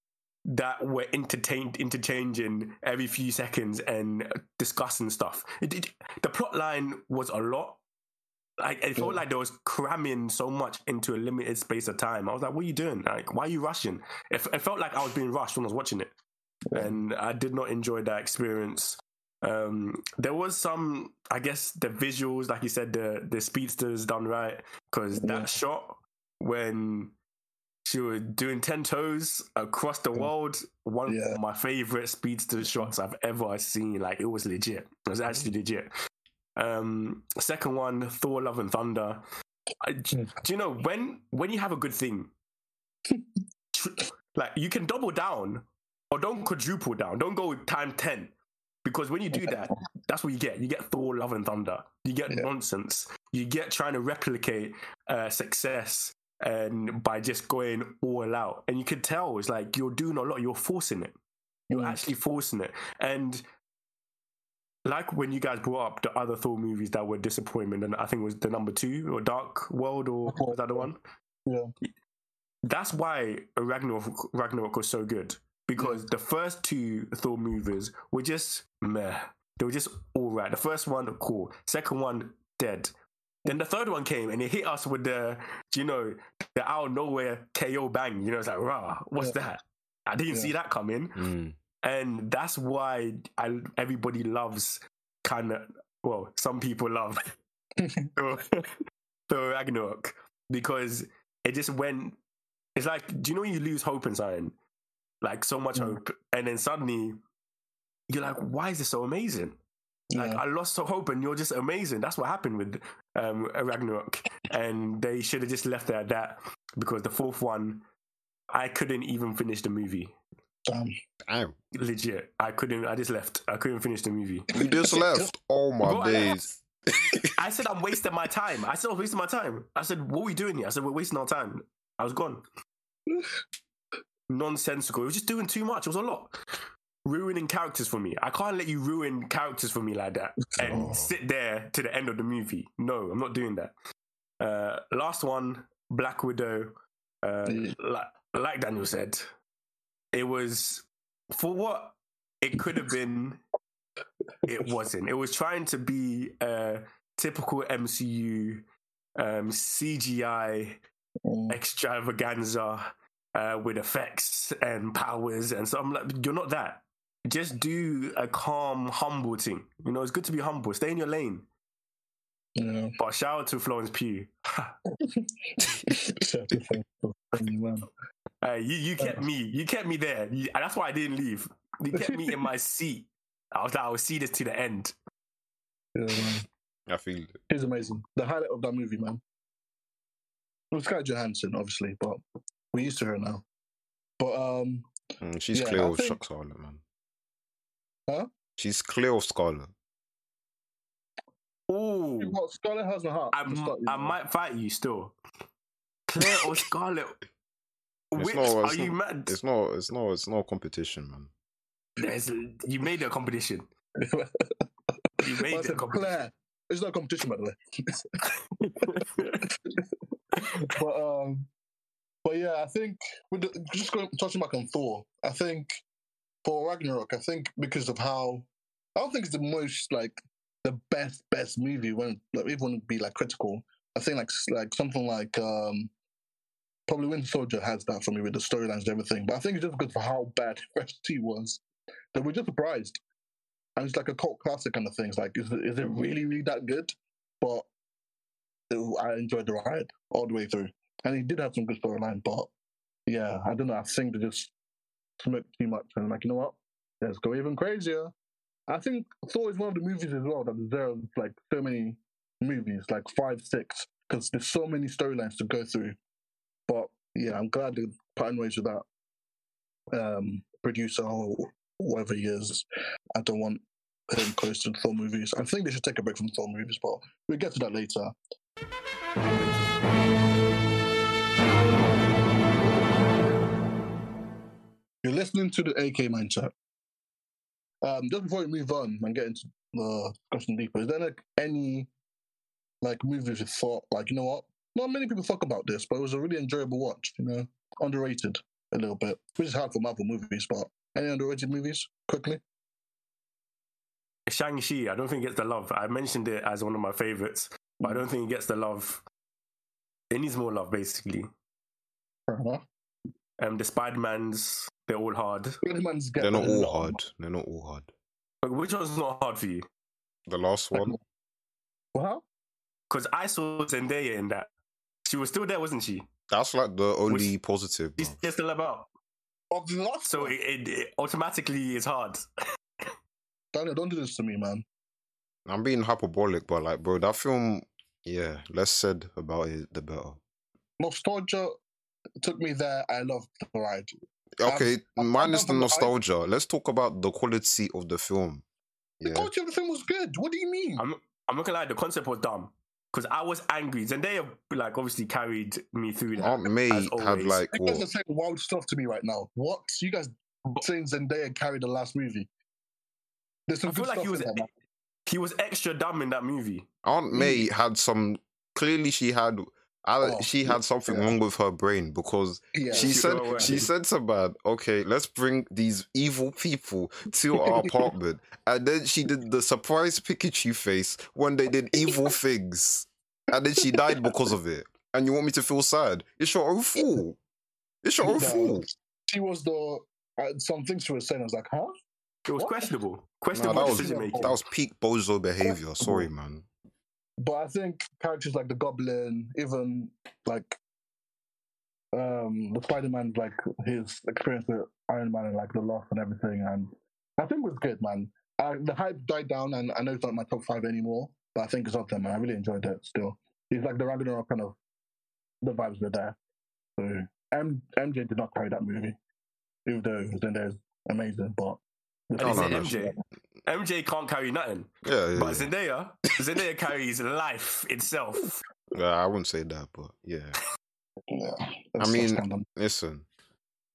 [SPEAKER 1] that were entertained interchanging every few seconds and discussing stuff. It, it, the plot line was a lot. Like it felt like there was cramming so much into a limited space of time. I was like, "What are you doing? Like, why are you rushing?" It, it felt like I was being rushed when I was watching it, and I did not enjoy that experience. Um, there was some, I guess, the visuals, like you said, the the speedsters done right because that
[SPEAKER 2] Yeah.
[SPEAKER 1] shot when she was doing ten toes across the world, one
[SPEAKER 2] Yeah.
[SPEAKER 1] of my favorite speedster shots I've ever seen. Like it was legit. It was actually legit. Um, second one, Thor: Love and Thunder. I, do you know when when you have a good thing, like you can double down or don't quadruple down. Don't go time ten because when you do that, that's what you get. You get Thor: Love and Thunder. You get
[SPEAKER 2] Yeah.
[SPEAKER 1] nonsense. You get trying to replicate uh, success and by just going all out. And you can tell it's like you're doing a lot. You're forcing it. You're
[SPEAKER 2] Mm.
[SPEAKER 1] actually forcing it. And like when you guys brought up the other Thor movies that were disappointment, and I think it was the number two or Dark World or was that the one?
[SPEAKER 2] Yeah.
[SPEAKER 1] That's why Ragnarok, Ragnarok was so good because the first two Thor movies were just meh. They were just all right. The first one, cool. Second one, dead. Then the third one came and it hit us with the, you know, the out of nowhere KO bang. You know, it's like, rah, what's that? I didn't
[SPEAKER 2] Yeah.
[SPEAKER 1] see that coming
[SPEAKER 3] Mm.
[SPEAKER 1] And that's why I, everybody loves kind of well some people love Thor Thor Ragnarok because it just went it's like do you know you lose hope in something? Like so much
[SPEAKER 2] Mm.
[SPEAKER 1] hope and then suddenly you're like why is this so amazing? Like
[SPEAKER 2] Yeah.
[SPEAKER 1] I lost hope and you're just amazing. That's what happened with um Ragnarok. And they should have just left it at that because the fourth one I couldn't even finish the movie
[SPEAKER 2] Damn.
[SPEAKER 3] Damn.
[SPEAKER 1] legit. I couldn't. I just left. I couldn't finish the movie.
[SPEAKER 3] You just left. Oh my
[SPEAKER 1] Bro, I
[SPEAKER 3] days.
[SPEAKER 1] I said I'm wasting my time. I said I was wasting my time. I said, "What are we doing here?" I said, "We're wasting our time." I was gone. Nonsensical. It was just doing too much. It was a lot. Ruining characters for me. I can't let you ruin characters for me like that and
[SPEAKER 2] Oh.
[SPEAKER 1] sit there to the end of the movie. No, I'm not doing that. Uh, last one, Black Widow. Uh,
[SPEAKER 2] Yeah.
[SPEAKER 1] like, like Daniel said, it was for what it could have been. It wasn't. It was trying to be a typical MCU um, CGI
[SPEAKER 2] Mm.
[SPEAKER 1] extravaganza uh, with effects and powers and so I'm like, you're not that. Just do a calm, humble thing. You know, it's good to be humble. Stay in your lane.
[SPEAKER 2] Yeah.
[SPEAKER 1] But shout out to Florence Pugh.
[SPEAKER 2] Funny man.
[SPEAKER 1] Uh, you you kept me you kept me there. You, that's why I didn't leave. You kept me in my seat. I was like, I will see this to the end.
[SPEAKER 2] Yeah, man.
[SPEAKER 3] I feel it.
[SPEAKER 2] He's amazing. The highlight of that movie, man. It was Scarlett Johansson, obviously, but we're used to her now. But um,
[SPEAKER 3] Mm, she's
[SPEAKER 2] Yeah,
[SPEAKER 3] clear
[SPEAKER 2] I
[SPEAKER 3] of
[SPEAKER 2] think-
[SPEAKER 3] Scarlett, man.
[SPEAKER 2] Huh?
[SPEAKER 3] She's clear of Scarlett.
[SPEAKER 1] Ooh,
[SPEAKER 2] what Scarlett has my heart.
[SPEAKER 1] I,
[SPEAKER 2] to start with,
[SPEAKER 1] I
[SPEAKER 2] man.
[SPEAKER 1] might fight you still. Claire or Scarlett?
[SPEAKER 3] It's
[SPEAKER 1] Which
[SPEAKER 3] not-
[SPEAKER 1] are
[SPEAKER 3] it's
[SPEAKER 1] you
[SPEAKER 3] not-
[SPEAKER 1] mad?
[SPEAKER 3] It's not. It's not. It's not competition, man.
[SPEAKER 1] There's, you made a competition. You made a competition.
[SPEAKER 2] It's not a competition, by the way. but um, but yeah, I think with the, just going touching back on Thor, I think for Ragnarok, I think because of how I don't think it's the most like the best best movie when like everyone would be like critical. I think like like something like um probably Winter Soldier has that for me with the storylines and everything. But I think it's just good for how bad Fresh Two was that we're just surprised. And it's like a cult classic kind of thing. It's like, is it, is it really, really that good? But it, I enjoyed the ride all the way through. And he did have some good storyline, but yeah, I don't know. I think they just smoked too much. And I'm like, you know what? Let's go even crazier. I think Thor is one of the movies as well that deserves like so many movies, like five, six, because there's so many storylines to go through. But yeah, I'm glad they're parting ways with that um, producer or whatever he is. I don't want him close to the Thor movies. I think they should take a break from Thor movies, but we'll get to that later. You're listening to the AK Mindset. Um, just before we move on and get into the discussion deeper, is there like any like movies you thought like you know what? Not many people talk about this, but it was a really enjoyable watch. You know, underrated a little bit, which is hard for Marvel movies. But any underrated movies quickly?
[SPEAKER 1] Shang Chi. I don't think it gets the love. I mentioned it as one of my favorites, but I don't think it gets the love. It needs more love, basically.
[SPEAKER 2] Fair enough.
[SPEAKER 1] Um, the Spider Mans, they're all hard.
[SPEAKER 2] Spider-Man's
[SPEAKER 3] get
[SPEAKER 2] They're
[SPEAKER 3] not all
[SPEAKER 2] lot.
[SPEAKER 3] hard. They're not all hard.
[SPEAKER 1] But which one's not hard for you?
[SPEAKER 3] The last one,
[SPEAKER 2] Well,
[SPEAKER 1] Because I saw Zendaya in that. She was still there, wasn't she?
[SPEAKER 3] that's like the only positive.
[SPEAKER 1] She's
[SPEAKER 3] bruv.
[SPEAKER 1] still about.
[SPEAKER 2] of the last
[SPEAKER 1] So it, it, it automatically is hard.
[SPEAKER 2] Daniel, don't do this to me, man.
[SPEAKER 3] I'm being hyperbolic, but like, bro, that film, yeah, less said about it, the better.
[SPEAKER 2] Nostalgia took me there. I loved the ride.
[SPEAKER 3] Okay,
[SPEAKER 2] I'm-
[SPEAKER 3] minus
[SPEAKER 2] I'm
[SPEAKER 3] the
[SPEAKER 2] from the- I-
[SPEAKER 3] nostalgia. Let's talk about the quality of the film.
[SPEAKER 2] The
[SPEAKER 3] Yeah,
[SPEAKER 2] quality of the film was good. What do you mean?
[SPEAKER 1] I'm, I'm not gonna lie, the concept was dumb. Because I was angry. Zendaya, like, obviously carried me through that.
[SPEAKER 3] Aunt May
[SPEAKER 1] as
[SPEAKER 3] had
[SPEAKER 1] always.
[SPEAKER 3] like
[SPEAKER 2] You guys are saying wild stuff to me right now. What? You guys saying Zendaya carried the last movie? There's some
[SPEAKER 1] I feel like he was
[SPEAKER 2] in
[SPEAKER 1] he was extra dumb in that movie.
[SPEAKER 3] Aunt May had some. Clearly, she had. I,
[SPEAKER 2] Oh,
[SPEAKER 3] she had something
[SPEAKER 2] yeah.
[SPEAKER 3] wrong with her brain because
[SPEAKER 2] Yeah.
[SPEAKER 3] she
[SPEAKER 1] she-
[SPEAKER 3] said she said to man, okay, let's bring these evil people to our apartment, and then she did the surprise Pikachu face when they did evil things, and then she died because of it. And you want me to feel sad? It's your own fault. It's your own
[SPEAKER 2] No,
[SPEAKER 3] fault.
[SPEAKER 2] she was the uh, some things she was saying. I was like, huh?
[SPEAKER 1] It was
[SPEAKER 2] What?
[SPEAKER 1] questionable.
[SPEAKER 3] Nah,
[SPEAKER 1] Questionable
[SPEAKER 3] that was
[SPEAKER 1] decision making.
[SPEAKER 3] that was peak bozo behavior. Sorry, man.
[SPEAKER 2] But I think characters like the Goblin, even like um the Spider Man, like his experience with Iron Man and like the loss and everything, and I think it was good, man. Uh, the hype died down, and I know it's not my top five anymore, but I think it's up there, man. I really enjoyed it. Still, it's like the Ragnarok kind of the vibes were there. So M- MJ did not carry that movie, even though Zendaya's amazing, but
[SPEAKER 1] And
[SPEAKER 3] No,
[SPEAKER 1] is
[SPEAKER 3] no,
[SPEAKER 1] it
[SPEAKER 3] no.
[SPEAKER 1] MJ? MJ can't carry nothing.
[SPEAKER 3] Yeah, yeah,
[SPEAKER 1] But
[SPEAKER 3] yeah.
[SPEAKER 1] Zendaya, Zendaya carries life itself.
[SPEAKER 3] Yeah, I wouldn't say that, but yeah.
[SPEAKER 2] yeah,
[SPEAKER 3] I mean,
[SPEAKER 2] that's kind of-
[SPEAKER 3] Listen,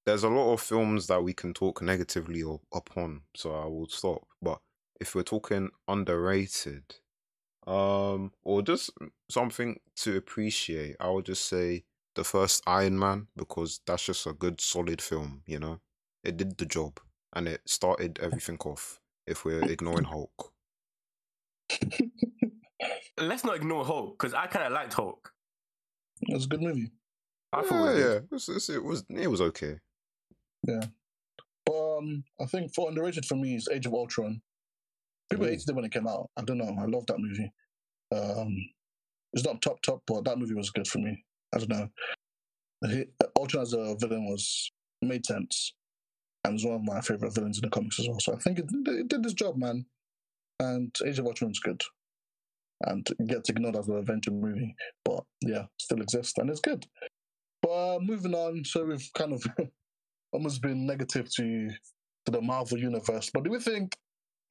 [SPEAKER 3] there's a lot of films that we can talk negatively o- upon, so I will stop. But if we're talking underrated, um, or just something to appreciate, I would just say the first Iron Man because that's just a good, solid film. You know, it did the job and it started everything off. If we're ignoring Hulk,
[SPEAKER 1] Let's not ignore Hulk because I kind of liked Hulk.
[SPEAKER 2] it was a good movie.
[SPEAKER 1] I thought
[SPEAKER 3] yeah,
[SPEAKER 1] it was
[SPEAKER 3] yeah, it was, it was it was okay.
[SPEAKER 2] But um, I think for underrated for me is Age of Ultron. People
[SPEAKER 3] Ooh.
[SPEAKER 2] hated it when it came out. I don't know. I love that movie. Um, it's not top top, but that movie was good for me. I don't know. He- Ultron as a villain was made sense, and was one of my favorite villains in the comics as well. So I think it, it did its job, man. And Age of Ultron's good, and it gets ignored as an Avenger movie, but yeah, still exists and it's good. But uh, moving on, so we've kind of almost been negative to to the Marvel universe. But do we think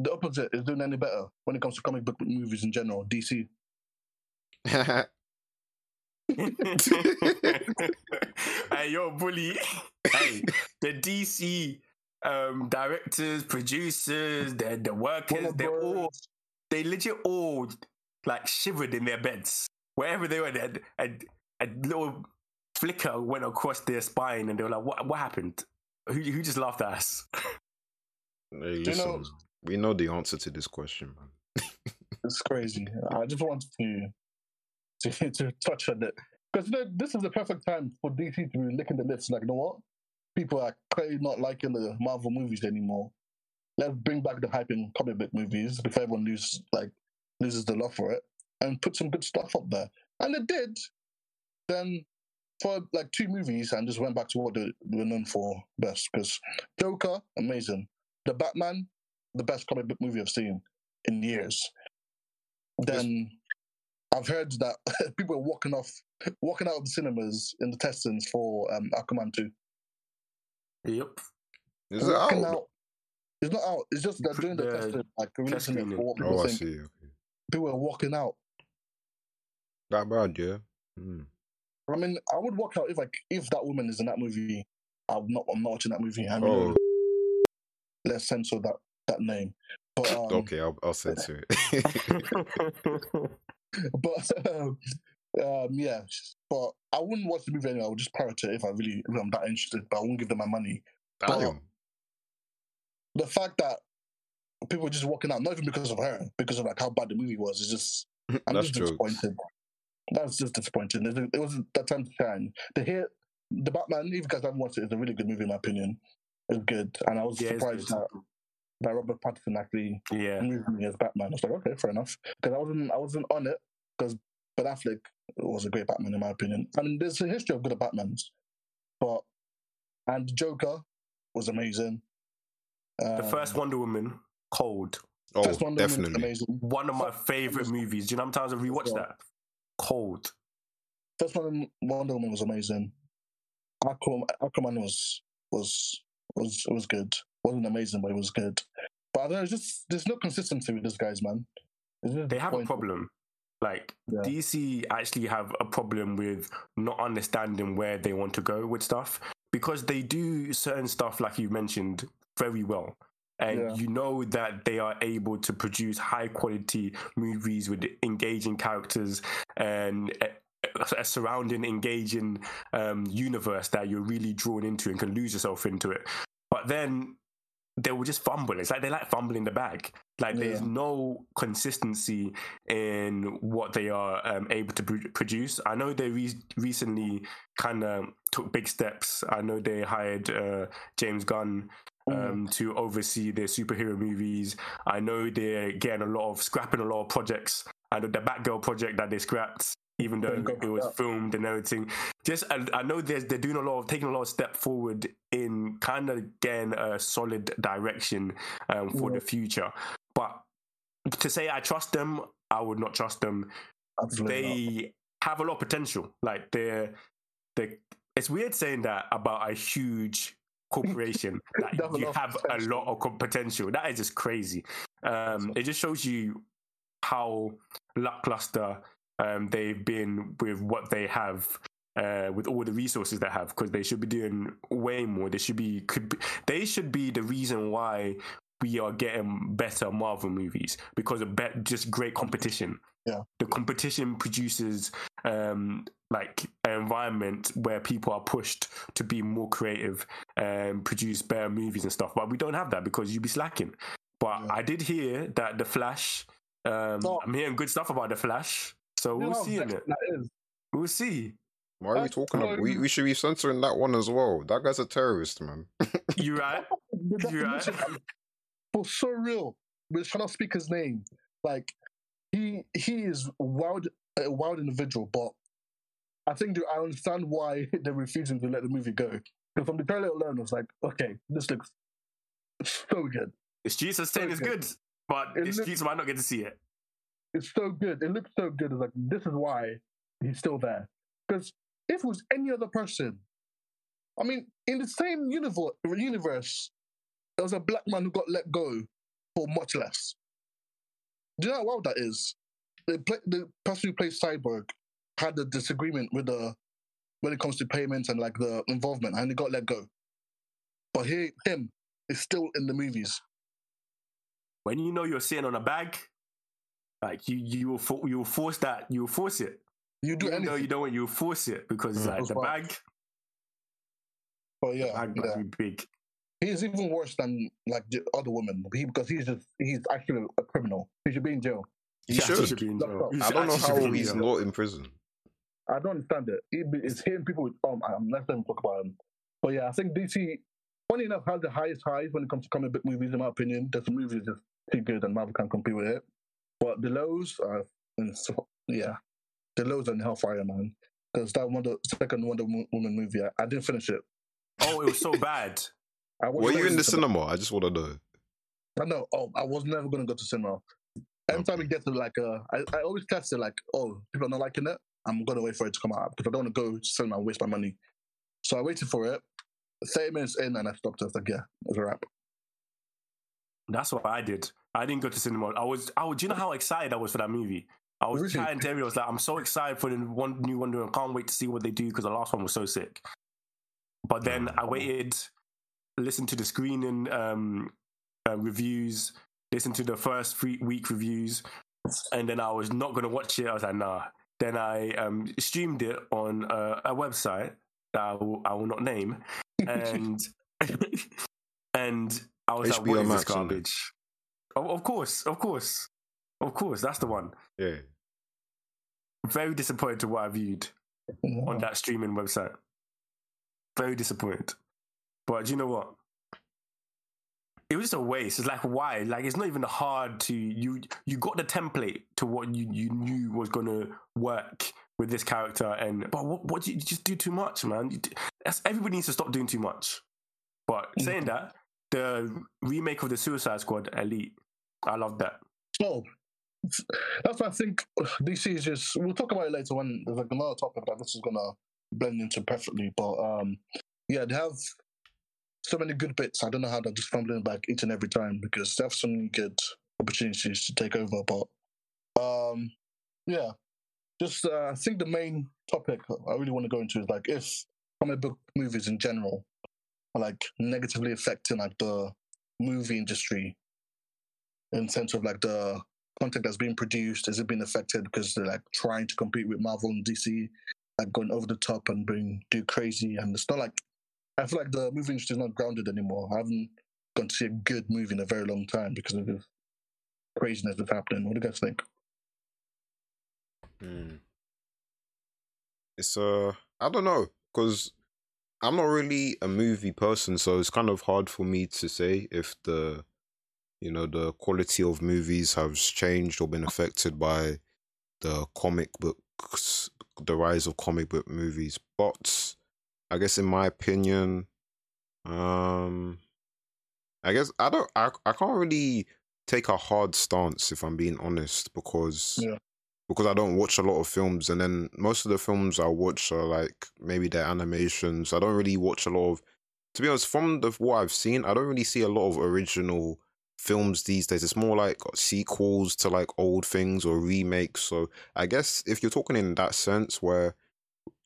[SPEAKER 2] the opposite is doing any better when it comes to comic book movies in general? DC.
[SPEAKER 1] hey, yo, bully. hey, the DC um, directors, producers, the the workers, they're all they legit all like shivered in their beds wherever they were. A, a, a little flicker went across their spine, and they were like, "What? What happened? Who, who just laughed at us?"
[SPEAKER 3] Hey,
[SPEAKER 2] you know-
[SPEAKER 3] we know the answer to this question, man.
[SPEAKER 2] It's crazy. I just want to to, to touch on it because you know, this is the perfect time for DC to be licking the lips. Like, you know what? People are clearly not liking the Marvel movies anymore. Let's bring back the hype in comic book movies before everyone loses like loses the love for it, and put some good stuff up there. And it did. Then for like two movies, and just went back to what they they were known for best. Because Joker, amazing. The Batman, the best comic book movie I've seen in years. Then I've heard that people are walking off, walking out of the cinemas in the testings for um, Aquaman 2.
[SPEAKER 1] Yep.
[SPEAKER 3] Is it
[SPEAKER 2] Walking
[SPEAKER 3] out?
[SPEAKER 2] It's not out. It's just they're doing the,
[SPEAKER 1] The
[SPEAKER 2] testing, like releasing it for what people
[SPEAKER 3] Oh, I
[SPEAKER 2] think.
[SPEAKER 3] see. Okay.
[SPEAKER 2] People are walking out.
[SPEAKER 3] That bad, yeah. Hmm.
[SPEAKER 2] I mean, I would walk out if like if that woman is in that movie. I'm not. I'm not watching that movie. I mean,
[SPEAKER 3] Oh,
[SPEAKER 2] let's censor that that name. But um,
[SPEAKER 3] okay, I'll, I'll censor it.
[SPEAKER 2] but um, um, yeah, but I wouldn't watch the movie anyway. I would just pirate it if I really if I'm that interested. But I won't give them my money.
[SPEAKER 3] Damn.
[SPEAKER 2] The fact that people are just walking out, not even because of her, because of like how bad the movie was, is just I'm just
[SPEAKER 3] jokes.
[SPEAKER 2] disappointed. That's just disappointing. It, it wasn't that time to shine. The hit, the Batman, even guys haven't watched it, it's a really good movie in my opinion. It's good, and I was
[SPEAKER 1] Yeah,
[SPEAKER 2] surprised that that Robert Pattinson actually
[SPEAKER 1] yeah.
[SPEAKER 2] moved me as Batman. I was like, okay, fair enough, because I wasn't I wasn't on it because Ben Affleck was a great Batman in my opinion. I mean, there's a history of good Batmans, but and Joker was amazing.
[SPEAKER 1] The first um, Wonder Woman, Cold.
[SPEAKER 3] Oh,
[SPEAKER 2] first Wonder Woman
[SPEAKER 3] definitely.
[SPEAKER 2] amazing.
[SPEAKER 1] One of my
[SPEAKER 2] First-
[SPEAKER 1] favorite movies. Do you know how many times I've rewatched
[SPEAKER 2] Yeah.
[SPEAKER 1] that? Cold.
[SPEAKER 2] First one, Wonder Woman was amazing. Aquaman, Aquaman was was was was good. wasn't amazing, but it was good. But know, just there's no consistency with these guys, man.
[SPEAKER 1] They have a problem. Like
[SPEAKER 2] Yeah.
[SPEAKER 1] DC actually have a problem with not understanding where they want to go with stuff because they do certain stuff like you mentioned very well. And
[SPEAKER 2] Yeah.
[SPEAKER 1] you know that they are able to produce high quality movies with engaging characters and a, a surrounding engaging um, universe that you're really drawn into and can lose yourself into it. But then they will just fumble. It's like they like fumbling the bag. Like there's no consistency in what they are um, able to pr- produce. I know they re- recently kind of took big steps. I know they hired uh, James Gunn
[SPEAKER 2] Mm.
[SPEAKER 1] um, to oversee their superhero movies. I know they're getting a lot of scrapping a lot of projects. I know the Batgirl project that they scrapped, even though it was filmed and everything. Just I, I know there's they're doing a lot of taking a lot of step forward in kind of getting a solid direction um, for
[SPEAKER 2] Yeah.
[SPEAKER 1] the future. But to say I trust them, I would not trust them.
[SPEAKER 2] Absolutely not.
[SPEAKER 1] They have a lot of potential. Like they're they. It's weird saying that about a huge corporation that you have a lot of potential. That is just crazy. Um, it just shows you how lackluster um, they've been with what they have. Uh, with all the resources they have, because they should be doing way more. They should be, could be, they should be the reason why we are getting better Marvel movies because of be- just great competition.
[SPEAKER 2] Yeah.
[SPEAKER 1] the competition produces um, like an environment where people are pushed to be more creative and produce better movies and stuff. But we don't have that because you'd be slacking. But
[SPEAKER 2] Yeah.
[SPEAKER 1] I did hear that the Flash. Um,
[SPEAKER 2] No.
[SPEAKER 1] I'm hearing good stuff about the Flash, so
[SPEAKER 2] You know
[SPEAKER 1] we'll
[SPEAKER 2] how
[SPEAKER 1] see in it.
[SPEAKER 2] that is.
[SPEAKER 1] We'll see.
[SPEAKER 3] Why are we talking about? We, we should be censoring that one as well. That guy's a terrorist, man.
[SPEAKER 1] You right?
[SPEAKER 2] The
[SPEAKER 1] You're right.
[SPEAKER 2] definition for so real. We're trying to speak his name. Like he he is wild a wild individual, but I think I understand why they're refusing to let the movie go. Because from the trailer alone, I was like, okay, this looks so good.
[SPEAKER 1] The Jesus are saying it's
[SPEAKER 2] Okay.
[SPEAKER 1] good, but
[SPEAKER 2] It
[SPEAKER 1] the
[SPEAKER 2] looks-
[SPEAKER 1] might not get to see it.
[SPEAKER 2] It's so good. It looks so good. It's like this is why he's still there. Because if it was any other person, I mean, in the same universe, universe, there was a black man who got let go for much less. Do you know how wild that is? The, play, the person who plays Cyborg had a disagreement with the when it comes to payments and like the involvement, and he got let go. But he, him, is still in the movies.
[SPEAKER 1] When you know you're sitting on a bag, like you, you will, fo- you will force that. You will force it.
[SPEAKER 2] You do
[SPEAKER 1] Even though
[SPEAKER 2] anything.
[SPEAKER 1] you don't, want- you will force it because
[SPEAKER 3] Mm.
[SPEAKER 1] like the
[SPEAKER 2] right.
[SPEAKER 1] bag,
[SPEAKER 2] but
[SPEAKER 1] the
[SPEAKER 2] yeah,
[SPEAKER 1] bag
[SPEAKER 2] yeah.
[SPEAKER 1] must be big.
[SPEAKER 2] He's even worse than like the other women he, because he's just he's actually a criminal. He should be in jail.
[SPEAKER 3] He
[SPEAKER 1] actually
[SPEAKER 3] should.
[SPEAKER 1] be in jail.
[SPEAKER 3] I don't know
[SPEAKER 1] actually should be
[SPEAKER 3] how
[SPEAKER 1] in
[SPEAKER 3] he's not in prison.
[SPEAKER 2] I don't understand it. It- It's hitting people with um. I'm let's not even talk about him. But yeah, I think DC, funny enough, has the highest highs when it comes to comic book movies. In my opinion, there's some movies just too good and Marvel can't compete with it. But the lows are, and so, yeah, the lows are hellfire, man. Because that Wonder second Wonder Woman movie, I, I didn't finish it.
[SPEAKER 1] Oh, it was so bad.
[SPEAKER 2] I watched
[SPEAKER 3] Were you in the
[SPEAKER 2] cinema.
[SPEAKER 3] cinema? I just want to know.
[SPEAKER 2] I know. Oh, I was never gonna go to cinema. Every time it gets to like uh, I, I always test it like, oh, people are not liking it. I'm gonna wait for it to come out because I don't want to go to cinema and waste my money. So I waited for it. Thirty minutes in, and I stopped. I was like, yeah, it's a wrap.
[SPEAKER 1] That's what I did. I didn't go to cinema. I was. I was. Do you know how excited I was for that movie? I was
[SPEAKER 2] Really?
[SPEAKER 1] chatting to everyone. I was like, I'm so excited for the one new Wonder Woman. Can't wait to see what they do because the last one was so sick. But then I waited, listened to the screening um, uh, reviews, listened to the first three week reviews, and then I was not gonna watch it. I was like, nah. Then I um, streamed it on a, a website that I will, I will not name, and and I was like,
[SPEAKER 3] HBO
[SPEAKER 1] what is this
[SPEAKER 3] Max, innit?
[SPEAKER 1] garbage? Of, of course, of course, of course. That's the one.
[SPEAKER 3] Yeah.
[SPEAKER 1] Very disappointed to what I viewed on that streaming website. Very disappointed. But do you know what? It was just a waste. It's like why? Like it's not even hard to you. You got the template to what you you knew was gonna work with this character, and but what what you, you just do too much, man. You do, that's everybody needs to stop doing too much. But mm. saying that, the remake of the Suicide Squad Elite, I love that.
[SPEAKER 2] So that's why I think DC is just. We'll talk about it later when there's like another topic that this is gonna blend into perfectly. But um, yeah, they have so many good bits. I don't know how they're just fumbling back each and every time because they have so many good opportunities to take over. But um, yeah, just uh, I think the main topic I really want to go into is like if comic book movies in general are like negatively affecting like the movie industry in terms of like the content that's being produced is it being affected because they're like trying to compete with Marvel and DC, like going over the top and being do crazy, and it's not like I feel like the movie industry is not grounded anymore. I haven't gone to see a good movie in a very long time because of the craziness that's happening. What do you guys think?
[SPEAKER 3] Mm. It's uh, I don't know, because I'm not really a movie person, so it's kind of hard for me to say if the, you know, the quality of movies has changed or been affected by the comic books, the rise of comic book movies. But I guess, in my opinion, um, I guess I don't, I, I can't really take a hard stance if I'm being honest, because
[SPEAKER 2] Yeah.
[SPEAKER 3] because I don't watch a lot of films, and then most of the films I watch are like maybe they're animations. I don't really watch a lot of, to be honest, from the what I've seen, I don't really see a lot of original films these days. It's more like sequels to like old things or remakes. So I guess if you're talking in that sense, where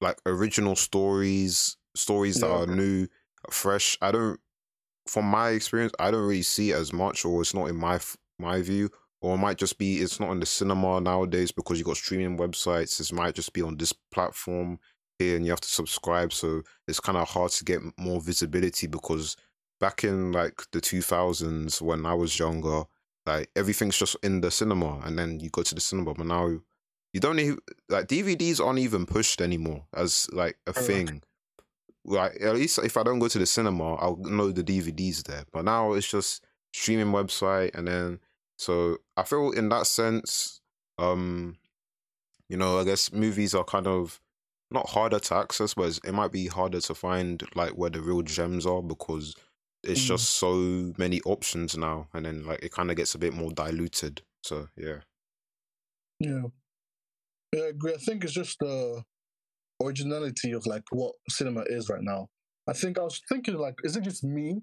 [SPEAKER 3] like original stories, stories that
[SPEAKER 2] Yeah.
[SPEAKER 3] are new, fresh, I don't. From my experience, I don't really see it as much, or it's not in my my view or it might just be it's not in the cinema nowadays because you got streaming websites. It might just be on this platform here, and you have to subscribe. So it's kind of hard to get more visibility because back in like the two thousands when I was younger, like everything's just in the cinema, and then you go to the cinema. But now you don't even like DVDs aren't even pushed anymore as like a thing. Like at least if I don't go to the cinema, I'll know the DVDs there. But now it's just streaming website, and then so I feel in that sense, um, you know, I guess movies are kind of not harder to access, but it might be harder to find like where the real gems are because it's
[SPEAKER 2] Mm.
[SPEAKER 3] just so many options now, and then like it kind of gets a bit more diluted. So yeah,
[SPEAKER 2] Yeah. Yeah, I agree. I think it's just the originality of like what cinema is right now. I think I was thinking like, is it just me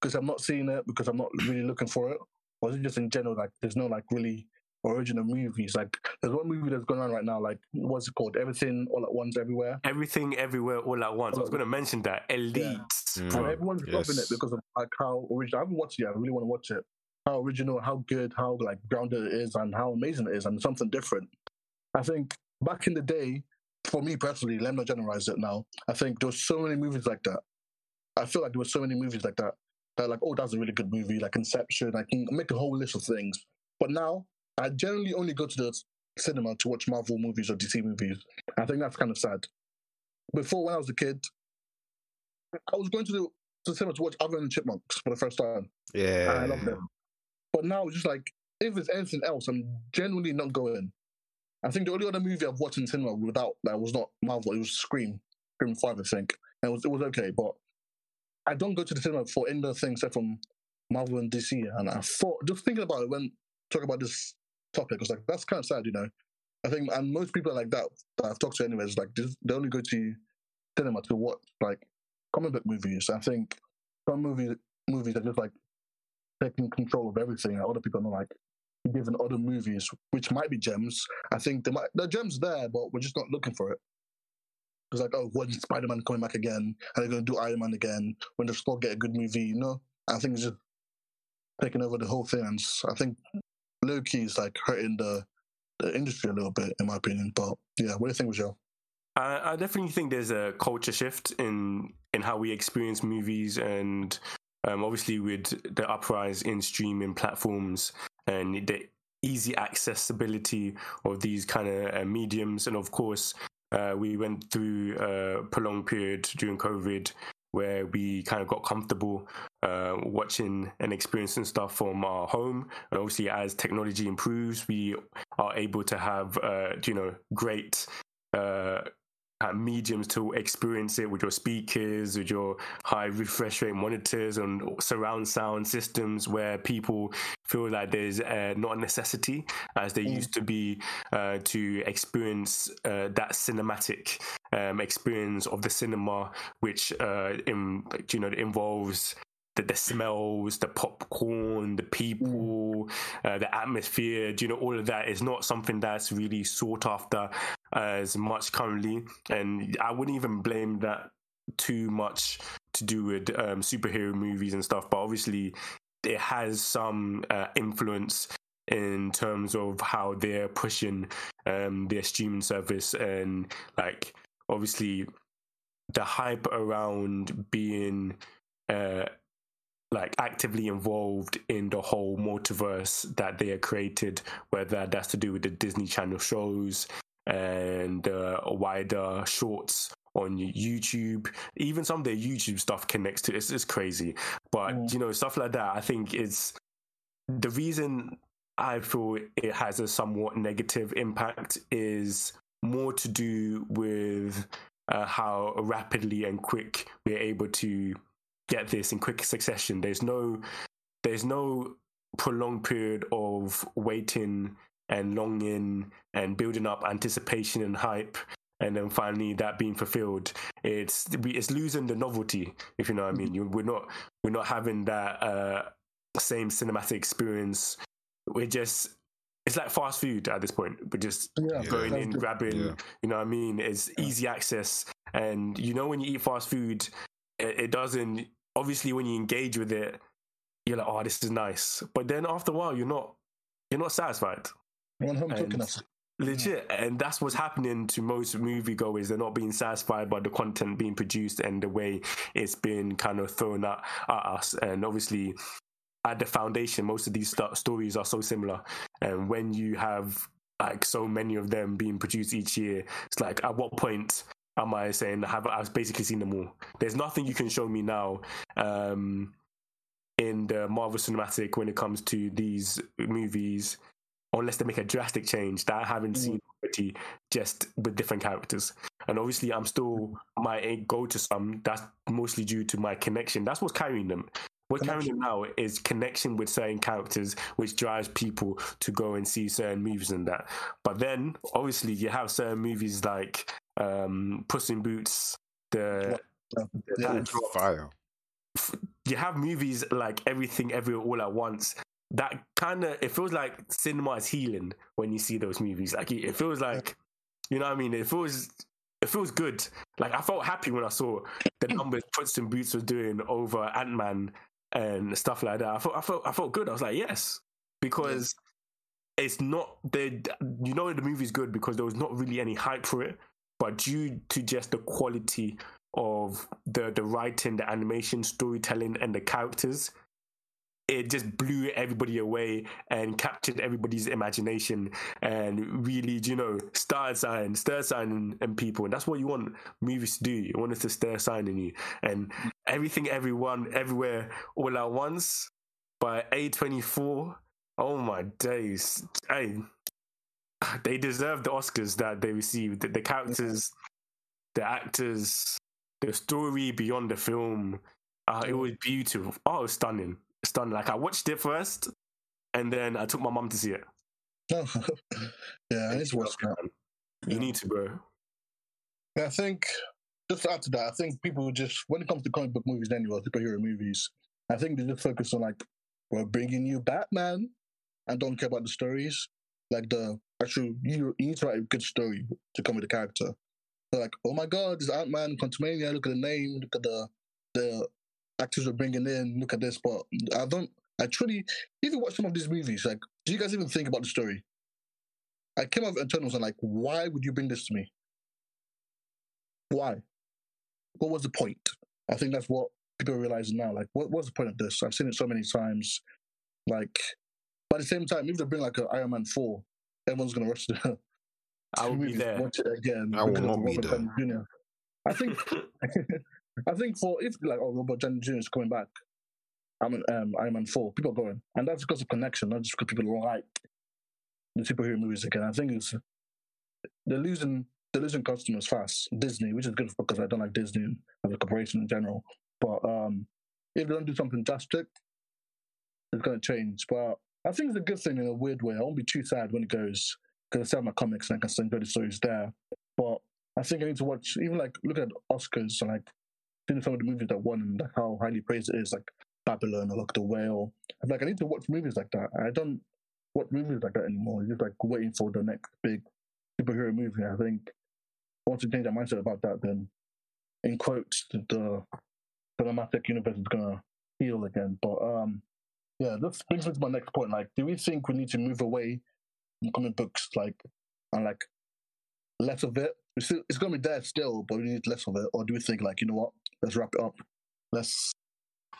[SPEAKER 2] because I'm not seeing it because I'm not really looking for it, or is it just in general like there's no like really original movies? Like there's one movie that's going on right now, like what's it called? Everything All at Once Everywhere.
[SPEAKER 1] Everything, everywhere, all at once. I was going to mention that. Elite.
[SPEAKER 3] Mm.
[SPEAKER 2] And everyone's loving it because of like how original. I haven't watched it. yet. I really want to watch it. How original, how good, how like grounded it is, and how amazing it is, and something different. I think back in the day, for me personally, let me not generalize it now. I think there was so many movies like that. I feel like there were so many movies like that. That like, oh, that's a really good movie, like Inception. I can make a whole list of things. But now, I generally only go to the cinema to watch Marvel movies or DC movies. I think that's kind of sad. Before, when I was a kid, I was going to the, to the cinema to watch Alvin and Chipmunks for the first time.
[SPEAKER 3] yeah,
[SPEAKER 2] and I love them. But now, it's just like, if there's anything else, I'm genuinely not going. I think the only other movie I've watched in cinema without that was not Marvel, it was Scream, Scream 5, I think. And it was, it was okay, but I don't go to the cinema for any other thing except from Marvel and DC. And I thought, just thinking about it when talking about this topic, I was like, that's kind of sad, you know. I think, and most people are like that that I've talked to, anyways, like they only go to cinema to watch like comic book movies. I think some movies movies are just like taking control of everything. Other people are like given other movies, which might be gems. I think there might there are gems there, but we're just not looking for it. It's like, oh, when's Spider Man coming back again? Are they going to do Iron Man again? When does Thor get a good movie? You know, I think it's just taking over the whole thing, and I think low key is like hurting the the industry a little bit, in my opinion. But yeah, what do you think, Michelle?
[SPEAKER 1] I definitely think there's a culture shift in in how we experience movies, and um, obviously with the uprise in streaming platforms and the easy accessibility of these kind of uh, mediums, and of course, uh, we went through a prolonged period during COVID where we kind of got comfortable uh, watching and experiencing stuff from our home. And obviously, as technology improves, we are able to have, uh, you know, great uh, uh, mediums to experience it with your speakers, with your high refresh rate monitors and surround sound systems where people feel like there's uh, not a necessity as there
[SPEAKER 2] Mm.
[SPEAKER 1] used to be uh, to experience uh, that cinematic um, experience of the cinema, which uh, in, you know involves the, the smells, the popcorn, the people, uh, the atmosphere. Do you know all of that is not something that's really sought after as much currently, and I wouldn't even blame that too much to do with um, superhero movies and stuff. But obviously, it has some uh, influence in terms of how they're pushing um, their streaming service and like obviously the hype around being uh, like actively involved in the whole multiverse that they have created, whether that's to do with the Disney Channel shows and uh, wider shorts on YouTube. Even some of their YouTube stuff connects to it. It's, it's crazy, but
[SPEAKER 2] Mm.
[SPEAKER 1] you know stuff like that. I think it's the reason I feel it has a somewhat negative impact is more to do with uh, how rapidly and quick we're able to get this in quick succession. There's no there's no prolonged period of waiting and longing and building up anticipation and hype and then finally that being fulfilled. It's we- it's losing the novelty if you know what i mean. You, we're not we're not having that uh same cinematic experience. We're just it's like fast food at this point. We're just
[SPEAKER 2] Yeah,
[SPEAKER 1] going
[SPEAKER 2] sounds
[SPEAKER 1] in
[SPEAKER 2] good.
[SPEAKER 1] grabbing
[SPEAKER 3] Yeah.
[SPEAKER 1] you know what i mean? It's easy access. And you know when you eat fast food it, it doesn't obviously when you engage with it you're like oh this is nice. But then after a while you're not you're not satisfied.
[SPEAKER 2] One home cooking
[SPEAKER 1] And-
[SPEAKER 2] us.
[SPEAKER 1] legit and that's what's happening to most moviegoers. They're not being satisfied by the content being produced and the way it's been kind of thrown at, at us. And obviously at the foundation most of these sto- stories are so similar. And when you have like so many of them being produced each year it's like at what point am i saying have i've basically seen them all there's nothing you can show me now um in the marvel cinematic when it comes to these movies unless they make a drastic change that I haven't seen already, just with different characters. And obviously, I'm still might go to some. That's mostly due to my connection. That's what's carrying them. What's carrying them now is connection with certain characters, which drives people to go and see certain movies and that. But then, obviously, you have certain movies like um, Puss in Boots. The,
[SPEAKER 2] Yeah.
[SPEAKER 1] the-
[SPEAKER 2] Yeah.
[SPEAKER 1] that dropped
[SPEAKER 3] Fire.
[SPEAKER 1] you have movies like everything everywhere all at once. That kind of it feels like cinema is healing when you see those movies. Like it, it feels like you know what i mean? It feels it feels good. Like i felt happy when i saw the numbers Puss in Boots was doing over ant-man and stuff like that. I felt i felt i felt good. I was like yes. Because it's not the you know the movie's good because there was not really any hype for it but due to just the quality of the the writing, the animation, storytelling, and the characters, it just blew everybody away and captured everybody's imagination and really, you know, started sign, stir sign and people. And that's what you want movies to do. You want it to stir sign in you. And everything, everyone, everywhere, all at once by A24. Oh my days. Hey, they deserve the Oscars that they received. The, the characters, the actors, the story beyond the film. Uh, it was beautiful. Oh, it was stunning. Stunning. Like I watched it first and then I took my mom to see it.
[SPEAKER 2] yeah, I need to watch that.
[SPEAKER 1] You need to, bro.
[SPEAKER 2] Yeah, I think just after that, I think people just when it comes to comic book movies anyway, superhero movies, I think they just focus on like we're bringing you Batman and don't care about the stories. Like the actual you you need to write a good story to come with the character. Like, oh my god, this Ant Man, Quantumania, look at the name, look at the the actors we're bringing in, look at this. But I don't I truly, even watch some of these movies, like, do you guys even think about the story? I came out of Eternals and like, why would you bring this to me? Why? What was the point? I think that's what people are realizing now. Like, what was the point of this? I've seen it so many times. Like, but at the same time, if they bring like an Iron Man 4, everyone's going to rush to
[SPEAKER 1] I will be there.
[SPEAKER 2] watch it again.
[SPEAKER 3] I will
[SPEAKER 2] because of
[SPEAKER 3] not be there.
[SPEAKER 2] Jr. I think, I think for if like oh Robert Downey Jr. is coming back, I'm an um, Iron Man four. People are going, and that's because of connection, not just because people like the superhero movies again. I think it's they're losing they're losing customers fast. Disney, which is good because I don't like Disney as a corporation in general. But um, if they don't do something drastic, it's going to change. But I think it's a good thing in a weird way. I won't be too sad when it goes because I sell my comics and I can enjoy the stories there. But I think I need to watch even like look at Oscars and like seeing some of the movies that won and how highly praised it is, like Babylon or like The Whale. I'm like I need to watch movies like that. I don't watch movies like that anymore. Just like waiting for the next big superhero movie. I think once you change that mindset about that, then in quotes the, the cinematic universe is gonna heal again. But um, yeah, this brings me to my next point. Like, do we think we need to move away from comic books, like, and like less of it? It's, still, it's gonna be there still, but we need less of it. Or do we think like, you know what? Let's wrap it up. Let's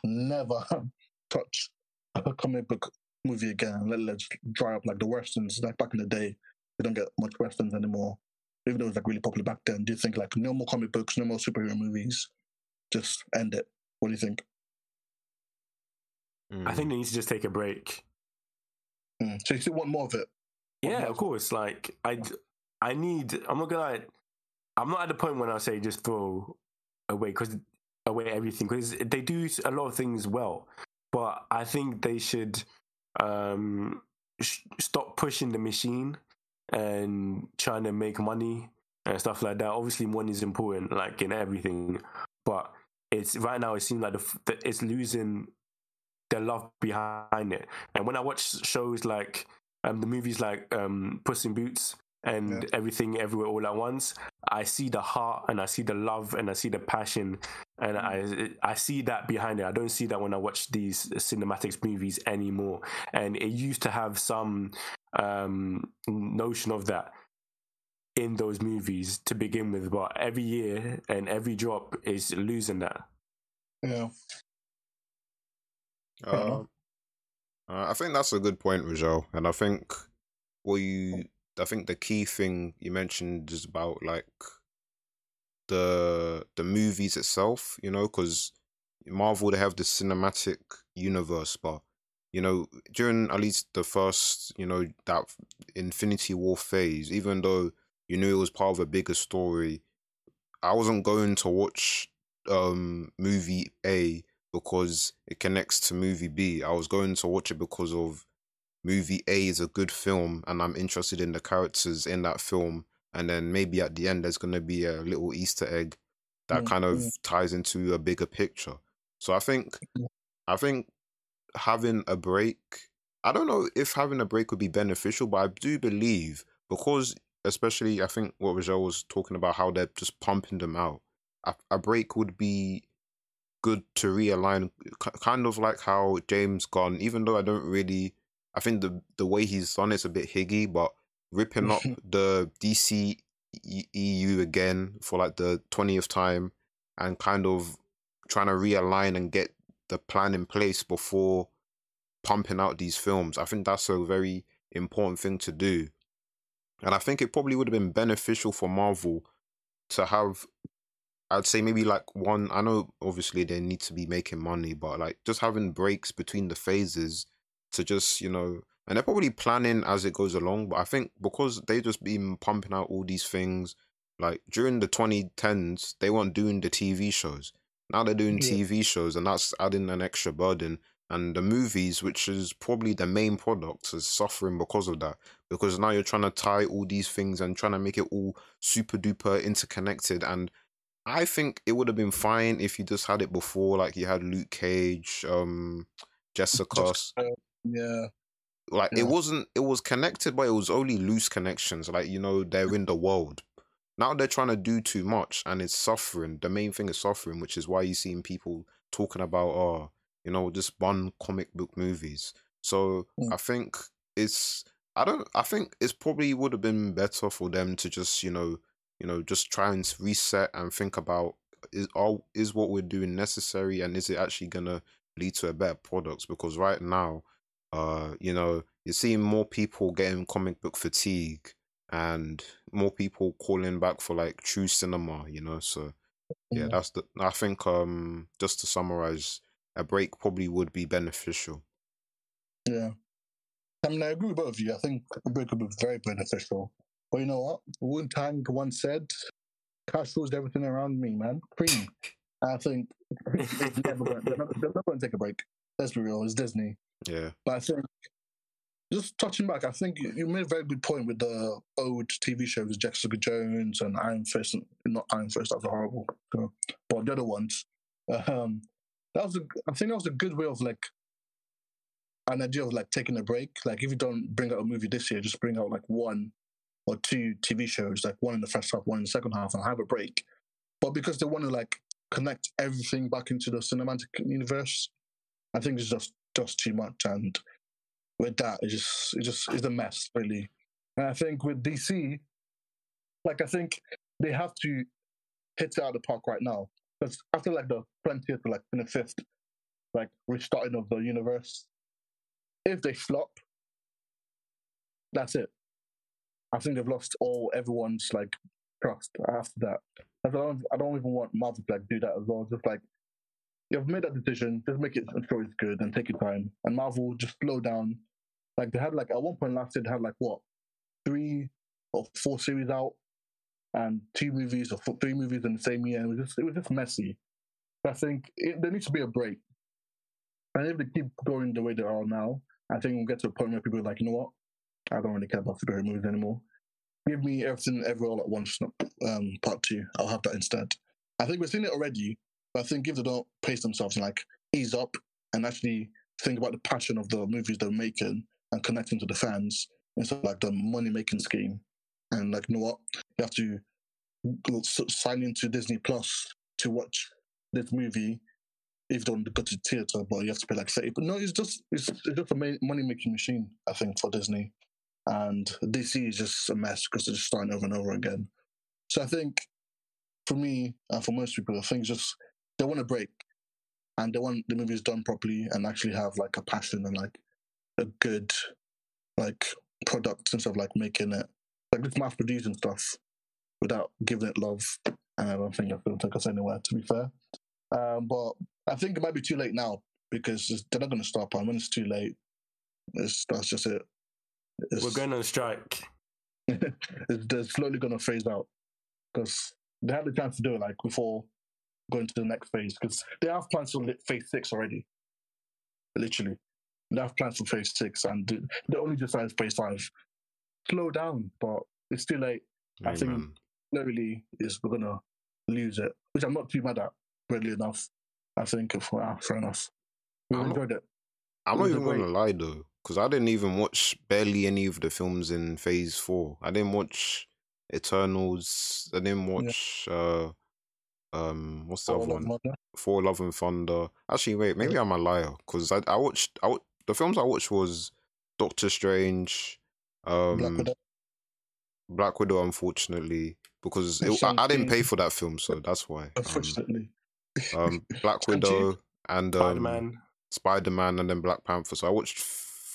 [SPEAKER 2] never touch a comic book movie again. Let let's dry up like the westerns. Like back in the day, we don't get much westerns anymore. Even though it was like really popular back then. Do you think like no more comic books, no more superhero movies? Just end it. What do you think?
[SPEAKER 1] I think they need to just take a break.
[SPEAKER 2] Mm. So you still want more of it?
[SPEAKER 1] Yeah, of course. Like I, I need. I'm not gonna. I'm not at the point when I say just throw away because away everything because they do a lot of things well, but I think they should um, sh- stop pushing the machine and trying to make money and stuff like that. Obviously, money is important, like in everything, but it's right now. It seems like the, the, it's losing the love behind it. And when I watch shows like um, the movies like um, Puss in Boots and
[SPEAKER 2] Yeah.
[SPEAKER 1] everything everywhere all at once, I see the heart and I see the love and I see the passion and I I see that behind it. I don't see that when I watch these cinematics movies anymore. And it used to have some um, notion of that in those movies to begin with, but every year and every drop is losing that.
[SPEAKER 2] Yeah.
[SPEAKER 3] Uh, uh, I think that's a good point, Rajal. And I think what you, I think the key thing you mentioned is about like the the movies itself. You know, because Marvel they have the cinematic universe, but you know during at least the first, you know that Infinity War phase, even though you knew it was part of a bigger story, I wasn't going to watch um movie A because it connects to movie B. I was going to watch it because of movie A is a good film and I'm interested in the characters in that film. And then maybe at the end, there's going to be a little Easter egg that
[SPEAKER 2] Mm,
[SPEAKER 3] kind of ties into a bigger picture. So I think, I think having a break, I don't know if having a break would be beneficial, but I do believe because, especially, I think what Rajel was talking about, how they're just pumping them out, a, a break would be good to realign kind of like how James Gunn even though I don't really I think the the way he's done it's a bit higgy but ripping up the DC EU again for like the 20th time and kind of trying to realign and get the plan in place before pumping out these films I think that's a very important thing to do. And I think it probably would have been beneficial for Marvel to have I'd say maybe like one. I know obviously they need to be making money, but like just having breaks between the phases to just you know, and they're probably planning as it goes along. But I think because they've just been pumping out all these things, like during the 2010s, they weren't doing the TV shows. Now they're doing
[SPEAKER 2] Yeah.
[SPEAKER 3] TV shows, and that's adding an extra burden. And the movies, which is probably the main product, is suffering because of that. Because now you're trying to tie all these things and trying to make it all super duper interconnected. And I think it would have been fine if you just had it before, like you had Luke Cage, um, Jessica.
[SPEAKER 2] Just, uh, yeah.
[SPEAKER 3] like
[SPEAKER 2] yeah.
[SPEAKER 3] it wasn't, it was connected, but it was only loose connections. Like you know, they're in the world. Now they're trying to do too much, and it's suffering. The main thing is suffering, which is why you're seeing people talking about, oh, you know, just one comic book movies. So
[SPEAKER 2] Mm.
[SPEAKER 3] I think it's I don't I think it's probably would have been better for them to just, you know, you know, just try and reset and think about is all is what we're doing necessary and is it actually gonna lead to a better product? Because right now, uh, you know, you're seeing more people getting comic book fatigue and more people calling back for like true cinema, you know. So yeah,
[SPEAKER 2] Yeah.
[SPEAKER 3] that's the I think um just to summarize, a break probably would be beneficial.
[SPEAKER 2] Yeah. I mean, I agree with both of you. I think a break would be very beneficial. But you know what? Wu Tang once said, cash rules everything around me, man. Cream. I think they're, not, not going to take a break. Let's be real. It's Disney.
[SPEAKER 3] Yeah.
[SPEAKER 2] But I think, just touching back, I think you you made a very good point with the old TV shows, Jessica Jones and Iron Fist. and- Not Iron Fist, that was horrible. So, but the other ones. Um, that was a, I think that was a good way of like an idea of like taking a break. Like if you don't bring out a movie this year, just bring out like one or two TV shows, like one in the first half, one in the second half, and have a break. But because they want to like connect everything back into the cinematic universe, I think it's just just too much. And with that, it just it just is a mess, really. And I think with DC, like I think they have to hit it out of the park right now. Because after like the twentieth like twenty fifth, like restarting of the universe, if they flop, that's it. I think they've lost all everyone's like trust after that. I don't, I don't even want Marvel to like do that as well. Just like you've made that decision, just make it sure it's good and take your time. And Marvel just slow down. Like they had like at one point last year they had like what three or four series out and two movies or four, three movies in the same year. It was just it was just messy. I think it, there needs to be a break. And if they keep going the way they are now, I think we'll get to a point where people are like, you know what? I don't really care about superhero movies anymore. Give me everything everywhere all at once, um, part two. I'll have that instead. I think we've seen it already, but I think if they don't pace themselves and like ease up and actually think about the passion of the movies they're making and connecting to the fans instead of like the money making scheme. And like, you know what? You have to sign into Disney Plus to watch this movie if you don't go to theater, but you have to pay like 30. But no, it's just it's, it's just a money making machine, I think, for Disney. And DC is just a mess because they're just starting over and over again. So I think for me and for most people, I think it's just they want a break and they want the movies done properly and actually have like a passion and like a good like product instead of like making it like just mass producing stuff without giving it love. And I don't think going to take us anywhere, to be fair. Um, but I think it might be too late now because they're not going to stop. And when it's too late, it's, that's just it. It's,
[SPEAKER 1] We're going on strike.
[SPEAKER 2] they're slowly going to phase out because they had the chance to do it like before going to the next phase because they have plans for phase six already. Literally, they have plans for phase six, and they- only decided phase five. Slow down, but it's too late. I think-
[SPEAKER 3] Amen.
[SPEAKER 2] Literally, is we're gonna lose it, which I'm not too mad at. Really enough, I think if ah, fair enough. We enjoyed it.
[SPEAKER 3] I'm
[SPEAKER 2] it
[SPEAKER 3] not even gonna lie though, because I didn't even watch barely any of the films in Phase Four. I didn't watch Eternals. I didn't watch uh um what's the other one?
[SPEAKER 2] Mother.
[SPEAKER 3] Thor Love and Thunder. Actually, wait, maybe I'm a liar because I I watched I the films I watched was Doctor Strange, um
[SPEAKER 2] Black Widow.
[SPEAKER 3] Black Widow, unfortunately, because it, I, I didn't pay for that film, so that's why. Um,
[SPEAKER 2] Unfortunately,
[SPEAKER 3] um, Black Widow and
[SPEAKER 1] Spider
[SPEAKER 3] um,
[SPEAKER 1] Man.
[SPEAKER 3] Spider Man, and then Black Panther. So I watched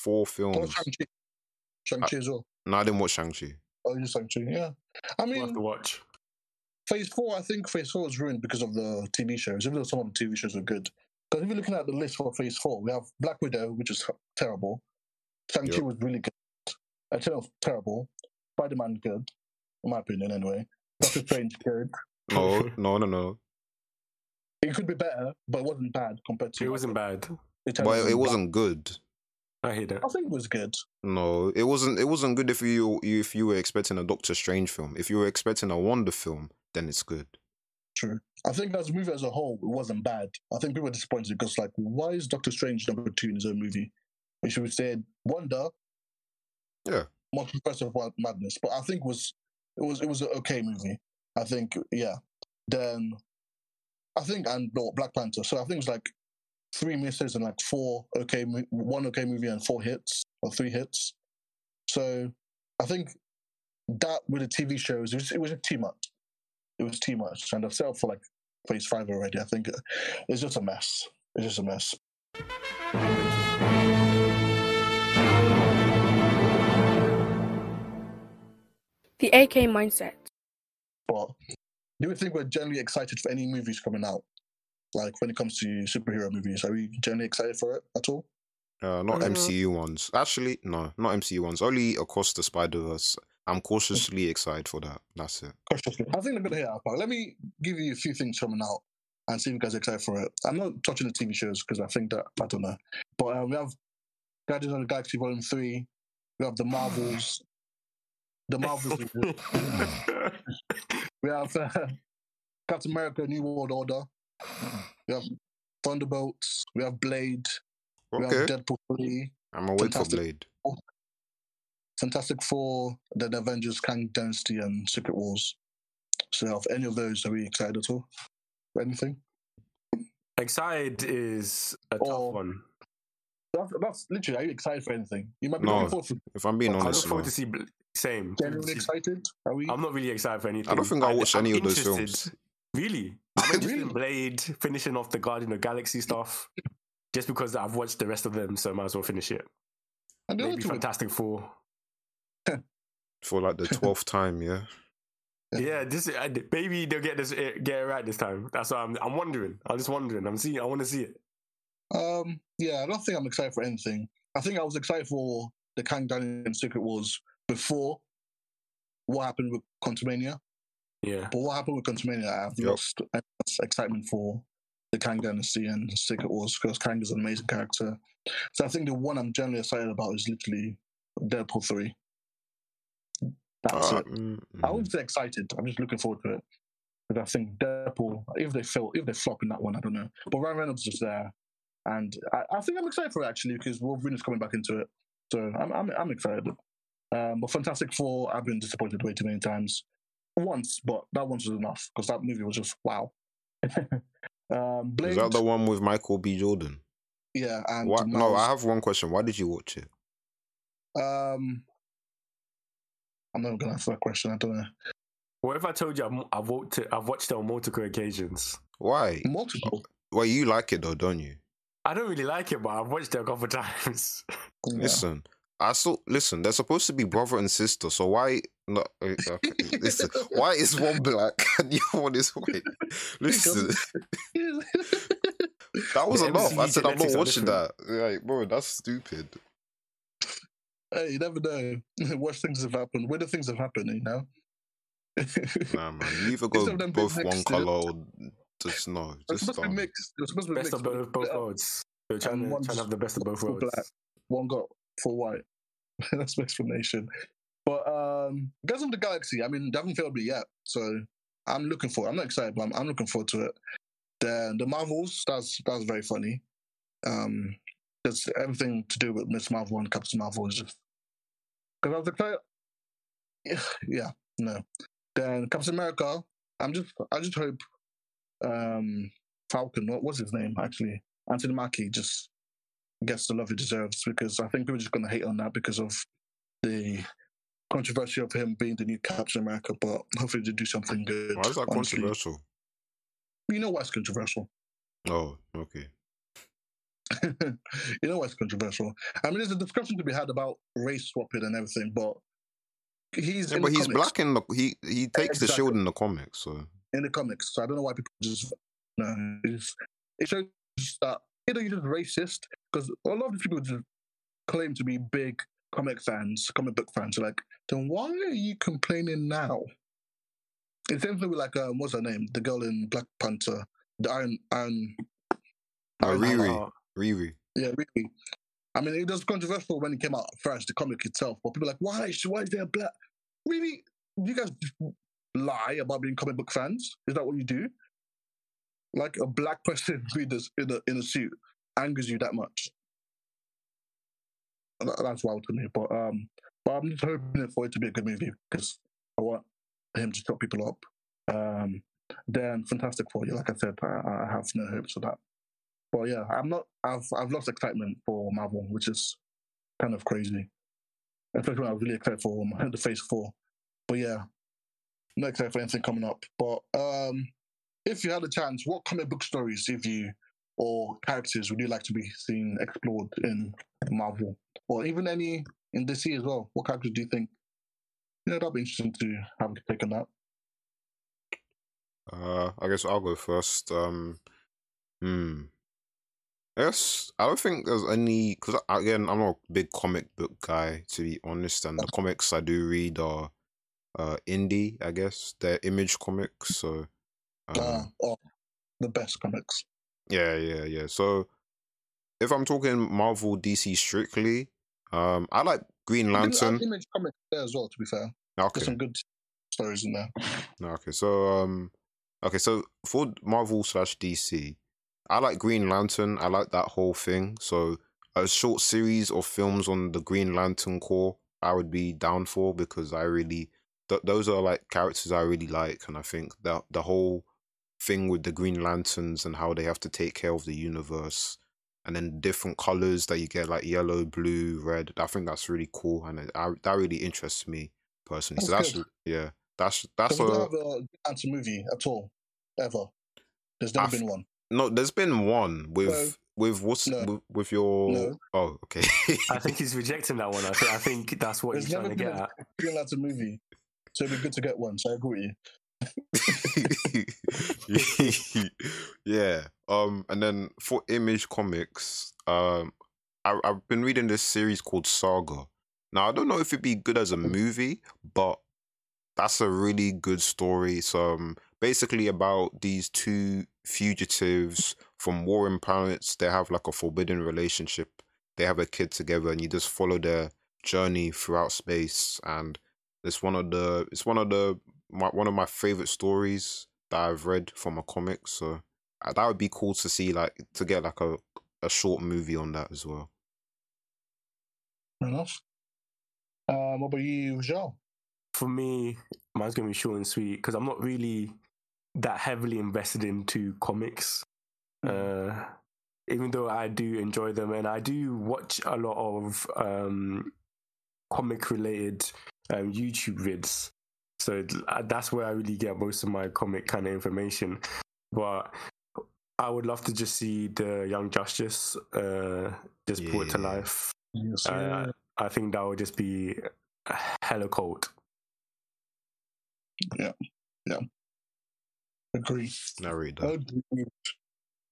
[SPEAKER 3] four films.
[SPEAKER 2] Shang-Chi. Uh, Shang-Chi as well.
[SPEAKER 3] No, I didn't watch Shang Chi.
[SPEAKER 2] Oh, you Shang-Chi, yeah. I
[SPEAKER 1] We'll have to watch.
[SPEAKER 2] Phase Four, I think Phase Four was ruined because of the TV shows. Even though some of the TV shows are good, because if you're looking at the list for Phase Four, we have Black Widow, which is terrible. Shang-Chi
[SPEAKER 3] Yep.
[SPEAKER 2] was really good. Eternal terrible. Spider-Man good, in my opinion, anyway. Doctor Strange good.
[SPEAKER 3] No, no, no, no.
[SPEAKER 2] It could be better, but it wasn't bad compared to.
[SPEAKER 1] It wasn't bad.
[SPEAKER 2] Eternals
[SPEAKER 3] But it wasn't good.
[SPEAKER 1] I hear that.
[SPEAKER 2] I think it was good.
[SPEAKER 3] No, it wasn't. It wasn't good if you if you were expecting a Doctor Strange film. If you were expecting a Wanda film, then it's good.
[SPEAKER 2] True. I think as a movie as a whole, it wasn't bad. I think people were disappointed because, like, why is Doctor Strange number two in his own movie? We should have said Wanda.
[SPEAKER 3] Yeah.
[SPEAKER 2] Multiverse of Wild Madness, but I think was it was it was an okay movie. I think yeah. Then I think and no, Black Panther. So I think it's like three misses and like four okay, one okay movie and four hits or three hits. So I think that with the TV shows, it was, it was just too much. It was too much, and I've settled for like phase five already. I think it's just a mess. It's just a mess.
[SPEAKER 4] The AK mindset.
[SPEAKER 2] But do we think we're generally excited for any movies coming out? Like when it comes to superhero movies, are we generally excited for it at all?
[SPEAKER 3] Uh, not
[SPEAKER 4] Uh,
[SPEAKER 3] MCU ones. Actually, no, not MCU ones. Only across the Spider Verse. I'm cautiously excited for that. That's it.
[SPEAKER 2] Cautiously. I think they're going to hit our park. Let me give you a few things coming out and see if you guys are excited for it. I'm not touching the TV shows because I think that, I don't know. But uh, we have Guardians of the Galaxy Volume 3. We have The Marvels. The Marvels. we have uh, Captain America New World Order. We have Thunderbolts. We have Blade. We have
[SPEAKER 3] Okay,
[SPEAKER 2] Deadpool 3.
[SPEAKER 3] I'm awake for
[SPEAKER 2] Fantastic.
[SPEAKER 3] Blade.
[SPEAKER 2] Fantastic Four, The Avengers, Kang Dynasty, and Secret Wars. So, of any of those, are we excited at all? Anything?
[SPEAKER 1] Excited is a tough one.
[SPEAKER 2] That's, that's literally, are you excited for anything? You might be
[SPEAKER 3] No.
[SPEAKER 2] looking forward to
[SPEAKER 3] If I'm being
[SPEAKER 2] I
[SPEAKER 1] I look
[SPEAKER 3] honest, no.
[SPEAKER 1] forward to see Bl- same.
[SPEAKER 2] genuinely
[SPEAKER 1] See-
[SPEAKER 2] excited. Are we?
[SPEAKER 1] I'm not really excited for anything.
[SPEAKER 3] I don't think I'll watch any of those
[SPEAKER 1] interested.
[SPEAKER 3] films.
[SPEAKER 1] Really? I'm interested in Blade, finishing off the Guardian of the Galaxy stuff. Just because I've watched the rest of them, so I might as well finish it.
[SPEAKER 2] the other
[SPEAKER 1] Maybe Fantastic Four.
[SPEAKER 3] For like the twelfth time, yeah.
[SPEAKER 1] Yeah, this maybe they'll get this uh, get it right this time. That's what I'm. I'm wondering. I'm just wondering. I'm seeing. I want to see it.
[SPEAKER 2] um, yeah, I don't think I'm excited for anything. I think I was excited for the Kang Dynasty Secret Wars before what happened with Quantumania.
[SPEAKER 1] Yeah.
[SPEAKER 2] But what happened with Quantumania, I've
[SPEAKER 3] Yep.
[SPEAKER 2] lost excitement for the Kang Dynasty and Secret Wars because Kang is an amazing character. So I think the one I'm generally excited about is literally Deadpool 3. That's
[SPEAKER 3] Uh,
[SPEAKER 2] it.
[SPEAKER 3] mm,
[SPEAKER 2] I wouldn't say excited. I'm just looking forward to it. But I think Deadpool, if they fail, if they flop in that one, I don't know. But Ryan Reynolds is there, and I, I think I'm excited for it actually because Wolverine is coming back into it. So I'm I'm, I'm excited. Um, but Fantastic Four, I've been disappointed way too many times. Once, but that once was enough because that movie was just wow. um, Blade,
[SPEAKER 3] Is that the one with Michael B. Jordan?
[SPEAKER 2] yeah, and
[SPEAKER 3] What? No,
[SPEAKER 2] Miles-
[SPEAKER 3] I have one question. Why did you watch it?
[SPEAKER 2] Um, I'm not gonna answer that question. I don't know.
[SPEAKER 1] What if I told you I've, I've watched it? I've watched it on multiple occasions.
[SPEAKER 3] Why?
[SPEAKER 2] Multiple.
[SPEAKER 3] Well, you like it though, don't you?
[SPEAKER 1] I don't really like it, but I've watched it a couple times.
[SPEAKER 2] Yeah.
[SPEAKER 3] Listen, I still listen. They're supposed to be brother and sister, so why? No, uh, okay, listen, why is one black and the other one is white? Listen, that was
[SPEAKER 1] The
[SPEAKER 3] enough. I said I'm not
[SPEAKER 1] genetics are
[SPEAKER 3] watching that. Like, bro, that's stupid.
[SPEAKER 2] Hey, you never know. Worst things have happened. Weirder things have happened, you know?
[SPEAKER 3] Nah, man. You either go
[SPEAKER 2] of them being
[SPEAKER 3] both one color or just no.
[SPEAKER 2] They're
[SPEAKER 3] Just
[SPEAKER 2] supposed to be
[SPEAKER 3] don't.
[SPEAKER 2] mixed. They're supposed to be
[SPEAKER 1] best
[SPEAKER 2] mixed.
[SPEAKER 1] of both, both worlds. They're trying, to, trying to have the best of both
[SPEAKER 2] one's
[SPEAKER 1] worlds.
[SPEAKER 2] black. One got for white. That's the explanation. But um Guardians of the Galaxy, I mean, they haven't failed me yet. So I'm looking forward. I'm not excited, but I'm, I'm looking forward to it. The the Marvels, that's that's very funny. Um because everything to do with Miss Marvel and Captain Marvel is just because I was excited. Yeah, yeah, no. Then Captain America, I'm just I just hope um Falcon, what was his name actually? Anthony Mackie just gets the love he deserves because I think people are just gonna hate on that because of the controversy of him being the new Captain America, but hopefully they do something good.
[SPEAKER 3] Why is that
[SPEAKER 2] honestly.
[SPEAKER 3] controversial?
[SPEAKER 2] You know why it's controversial.
[SPEAKER 3] Oh, okay.
[SPEAKER 2] you know why it's controversial. I mean, there's a discussion to be had about race swapping and everything, but he's
[SPEAKER 3] Yeah, but
[SPEAKER 2] the
[SPEAKER 3] he's
[SPEAKER 2] comics,
[SPEAKER 3] black in the he he takes the shield in the comics, so
[SPEAKER 2] in the comics, so I don't know why people just no. It's, it shows that either you're just racist because a lot of these people just claim to be big comic fans, comic book fans. So like, then why are you complaining now? It's same thing with like um, what's her name? The girl in Black Panther, the Iron Iron.
[SPEAKER 3] no,
[SPEAKER 2] Iron
[SPEAKER 3] Riri,
[SPEAKER 1] Oh,
[SPEAKER 3] Riri.
[SPEAKER 2] Yeah, really. I mean, it was controversial when it came out first, the comic itself. But people are like, why? is- Why is there a black? Really? You guys lie about being comic book fans? Is that what you do? Like a black person in in a, in a suit angers you that much? That- That's wild to me. But um, but I'm just hoping for it to be a good movie because I want him to shut people up. Um, then Fantastic Four, like I said, I, I have no hopes for that. But yeah, I'm not. I've I've lost excitement for Marvel, which is kind of crazy. Especially when I was really excited for um, the Phase Four. But yeah, not excited for anything coming up. But um, if you had a chance, what comic book stories, if you or characters, would you like to be seen explored in Marvel, or even any in DC as well? What characters do you think? You know, that'd be interesting to have a take on that.
[SPEAKER 3] Uh, I guess I'll go first. Um, hmm. Yes, I don't think there's any because again, I'm not a big comic book guy to be honest, and the comics I do read are uh indie, I guess. They're image comics, so um,
[SPEAKER 2] Uh, oh, the best comics.
[SPEAKER 3] Yeah, yeah, yeah. So if I'm talking Marvel DC strictly, um, I like Green Lantern.
[SPEAKER 2] Image comics there as well. To be fair,
[SPEAKER 3] Okay,
[SPEAKER 2] there's some good stories in there.
[SPEAKER 3] Okay, so um, okay, so for Marvel slash DC, I like Green Lantern. I like that whole thing. So a short series of films on the Green Lantern Corps, I would be down for because I really th- those are like characters I really like, and I think that the whole thing with the Green Lanterns and how they have to take care of the universe. And then different colors that you get, like yellow, blue, red. I think that's really cool, and it, I, that really interests me personally. so
[SPEAKER 2] That's
[SPEAKER 3] that's
[SPEAKER 2] good.
[SPEAKER 3] yeah, that's that's
[SPEAKER 2] So we
[SPEAKER 3] a,
[SPEAKER 2] don't have a answer movie at all, ever. There's never
[SPEAKER 3] I've-
[SPEAKER 2] been one.
[SPEAKER 3] No, there's been one with
[SPEAKER 2] No.
[SPEAKER 3] with what's
[SPEAKER 2] No.
[SPEAKER 3] with, with your
[SPEAKER 2] No.
[SPEAKER 3] oh okay
[SPEAKER 1] I think he's rejecting that one. I think, I think that's what
[SPEAKER 2] There's
[SPEAKER 1] he's trying
[SPEAKER 2] never
[SPEAKER 1] to
[SPEAKER 2] been
[SPEAKER 1] get
[SPEAKER 2] a
[SPEAKER 1] at.
[SPEAKER 2] Green Lantern movie, so it'd be good to get one. So I agree with you.
[SPEAKER 3] yeah um and then for Image Comics um I, I've been reading this series called Saga. Now I don't know if it'd be good as a movie, but that's a really good story. It's um basically about these two fugitives from warring planets. They have like a forbidden relationship. They have a kid together, and you just follow their journey throughout space. And it's one of the it's one of the my, one of my favorite stories that I've read from a comic. So uh, that would be cool to see, like to get like a a short movie on that as well.
[SPEAKER 2] Fair enough. Um, what about you, Joe?
[SPEAKER 1] For me, mine's gonna be short and sweet because I'm not really that heavily invested into comics. Uh, even though I do enjoy them and I do watch a lot of um, comic related um, YouTube vids. So uh, that's where I really get most of my comic kind of information. But I would love to just see the Young Justice uh, just brought to life.
[SPEAKER 2] Yes,
[SPEAKER 1] Uh, I think that would just be hella cold.
[SPEAKER 2] agree.
[SPEAKER 3] I read that.
[SPEAKER 2] Agreed.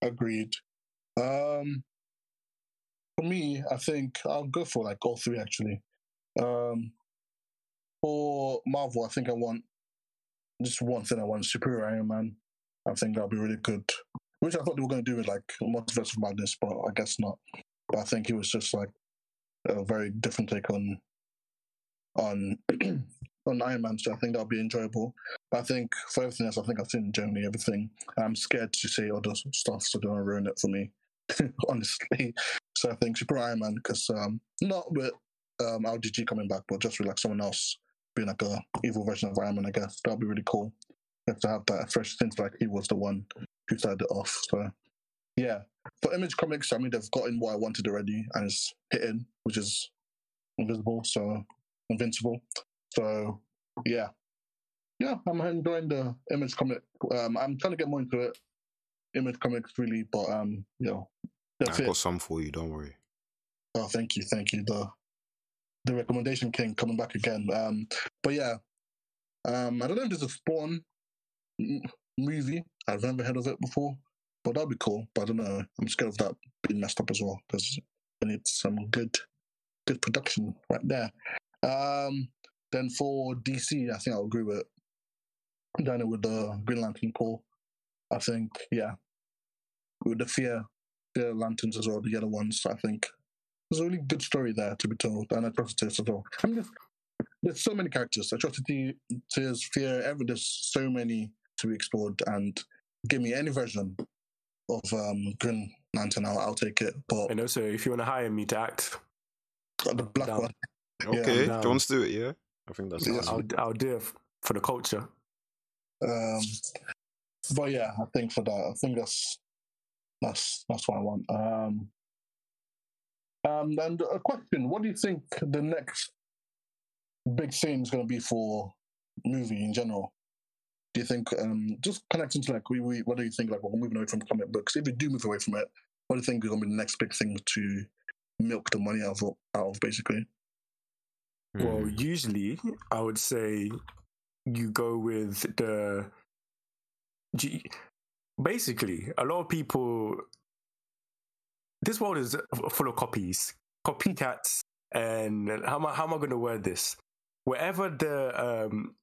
[SPEAKER 2] Agreed. Um, for me, I think I'll go for like all three actually. Um, for Marvel, I think I want just one thing. I want Superior Iron Man. I think that'll be really good. Which I thought they were going to do with like Multiverse of Madness, but I guess not. But I think it was just like a very different take on on on Iron Man. So I think that'll be enjoyable. But I think for everything else, I think I've seen generally everything. I'm scared to say other stuff, so don't ruin it for me, honestly. So I think Super Iron Man, because um, not with um, coming back, but just with like someone else being like a evil version of Iron Man, I guess that'd be really cool. Have to have that fresh since like he was the one who started it off. So yeah, for Image Comics, I mean they've gotten what I wanted already, and it's hitting, which is invisible, so invincible. So yeah, yeah, I'm enjoying the Image comic. Um, I'm trying to get more into it. Image comics, really, but um, you know,
[SPEAKER 3] I've got some for you. Don't worry.
[SPEAKER 2] Oh, thank you, thank you. The the recommendation king coming back again. Um, but yeah, um, I don't know if there's a Spawn movie. I've never heard of it before, but that'd be cool. But I don't know. I'm scared of that being messed up as well because we need some good, good production right there. Um, then for DC, I think I'll agree with Daniel with the Green Lantern Corps. I think, yeah, with the Fear, Fear Lanterns as well, the yellow ones. I think there's a really good story there to be told, and Atrocitus as well. I mean, there's, there's so many characters, atrocity, tears, fear. Every there's so many to be explored, and give me any version of um, Green Lantern, I'll, I'll take it. But
[SPEAKER 1] And also, if you want to hire me to act,
[SPEAKER 2] the black
[SPEAKER 1] down.
[SPEAKER 2] one,
[SPEAKER 3] Okay,
[SPEAKER 1] I'm
[SPEAKER 3] do you want to do it? Yeah, I think that's
[SPEAKER 2] Yeah,
[SPEAKER 3] that's
[SPEAKER 1] I'll I'll do it for the culture.
[SPEAKER 2] Um, but yeah, I think for that, I think that's That's that's what I want. Um, um, and a question: What do you think the next big thing is going to be for movie in general? Do you think um, just connecting to like we, we what do you think like we're moving away from comic books? If we do move away from it, what do you think is going to be the next big thing to milk the money out of out of basically?
[SPEAKER 1] Well,
[SPEAKER 3] Hmm.
[SPEAKER 1] usually I would say you go with the. G- Basically, a lot of people. This world is full of copies, copycats, and how am I, how am I going to word this? Wherever the um,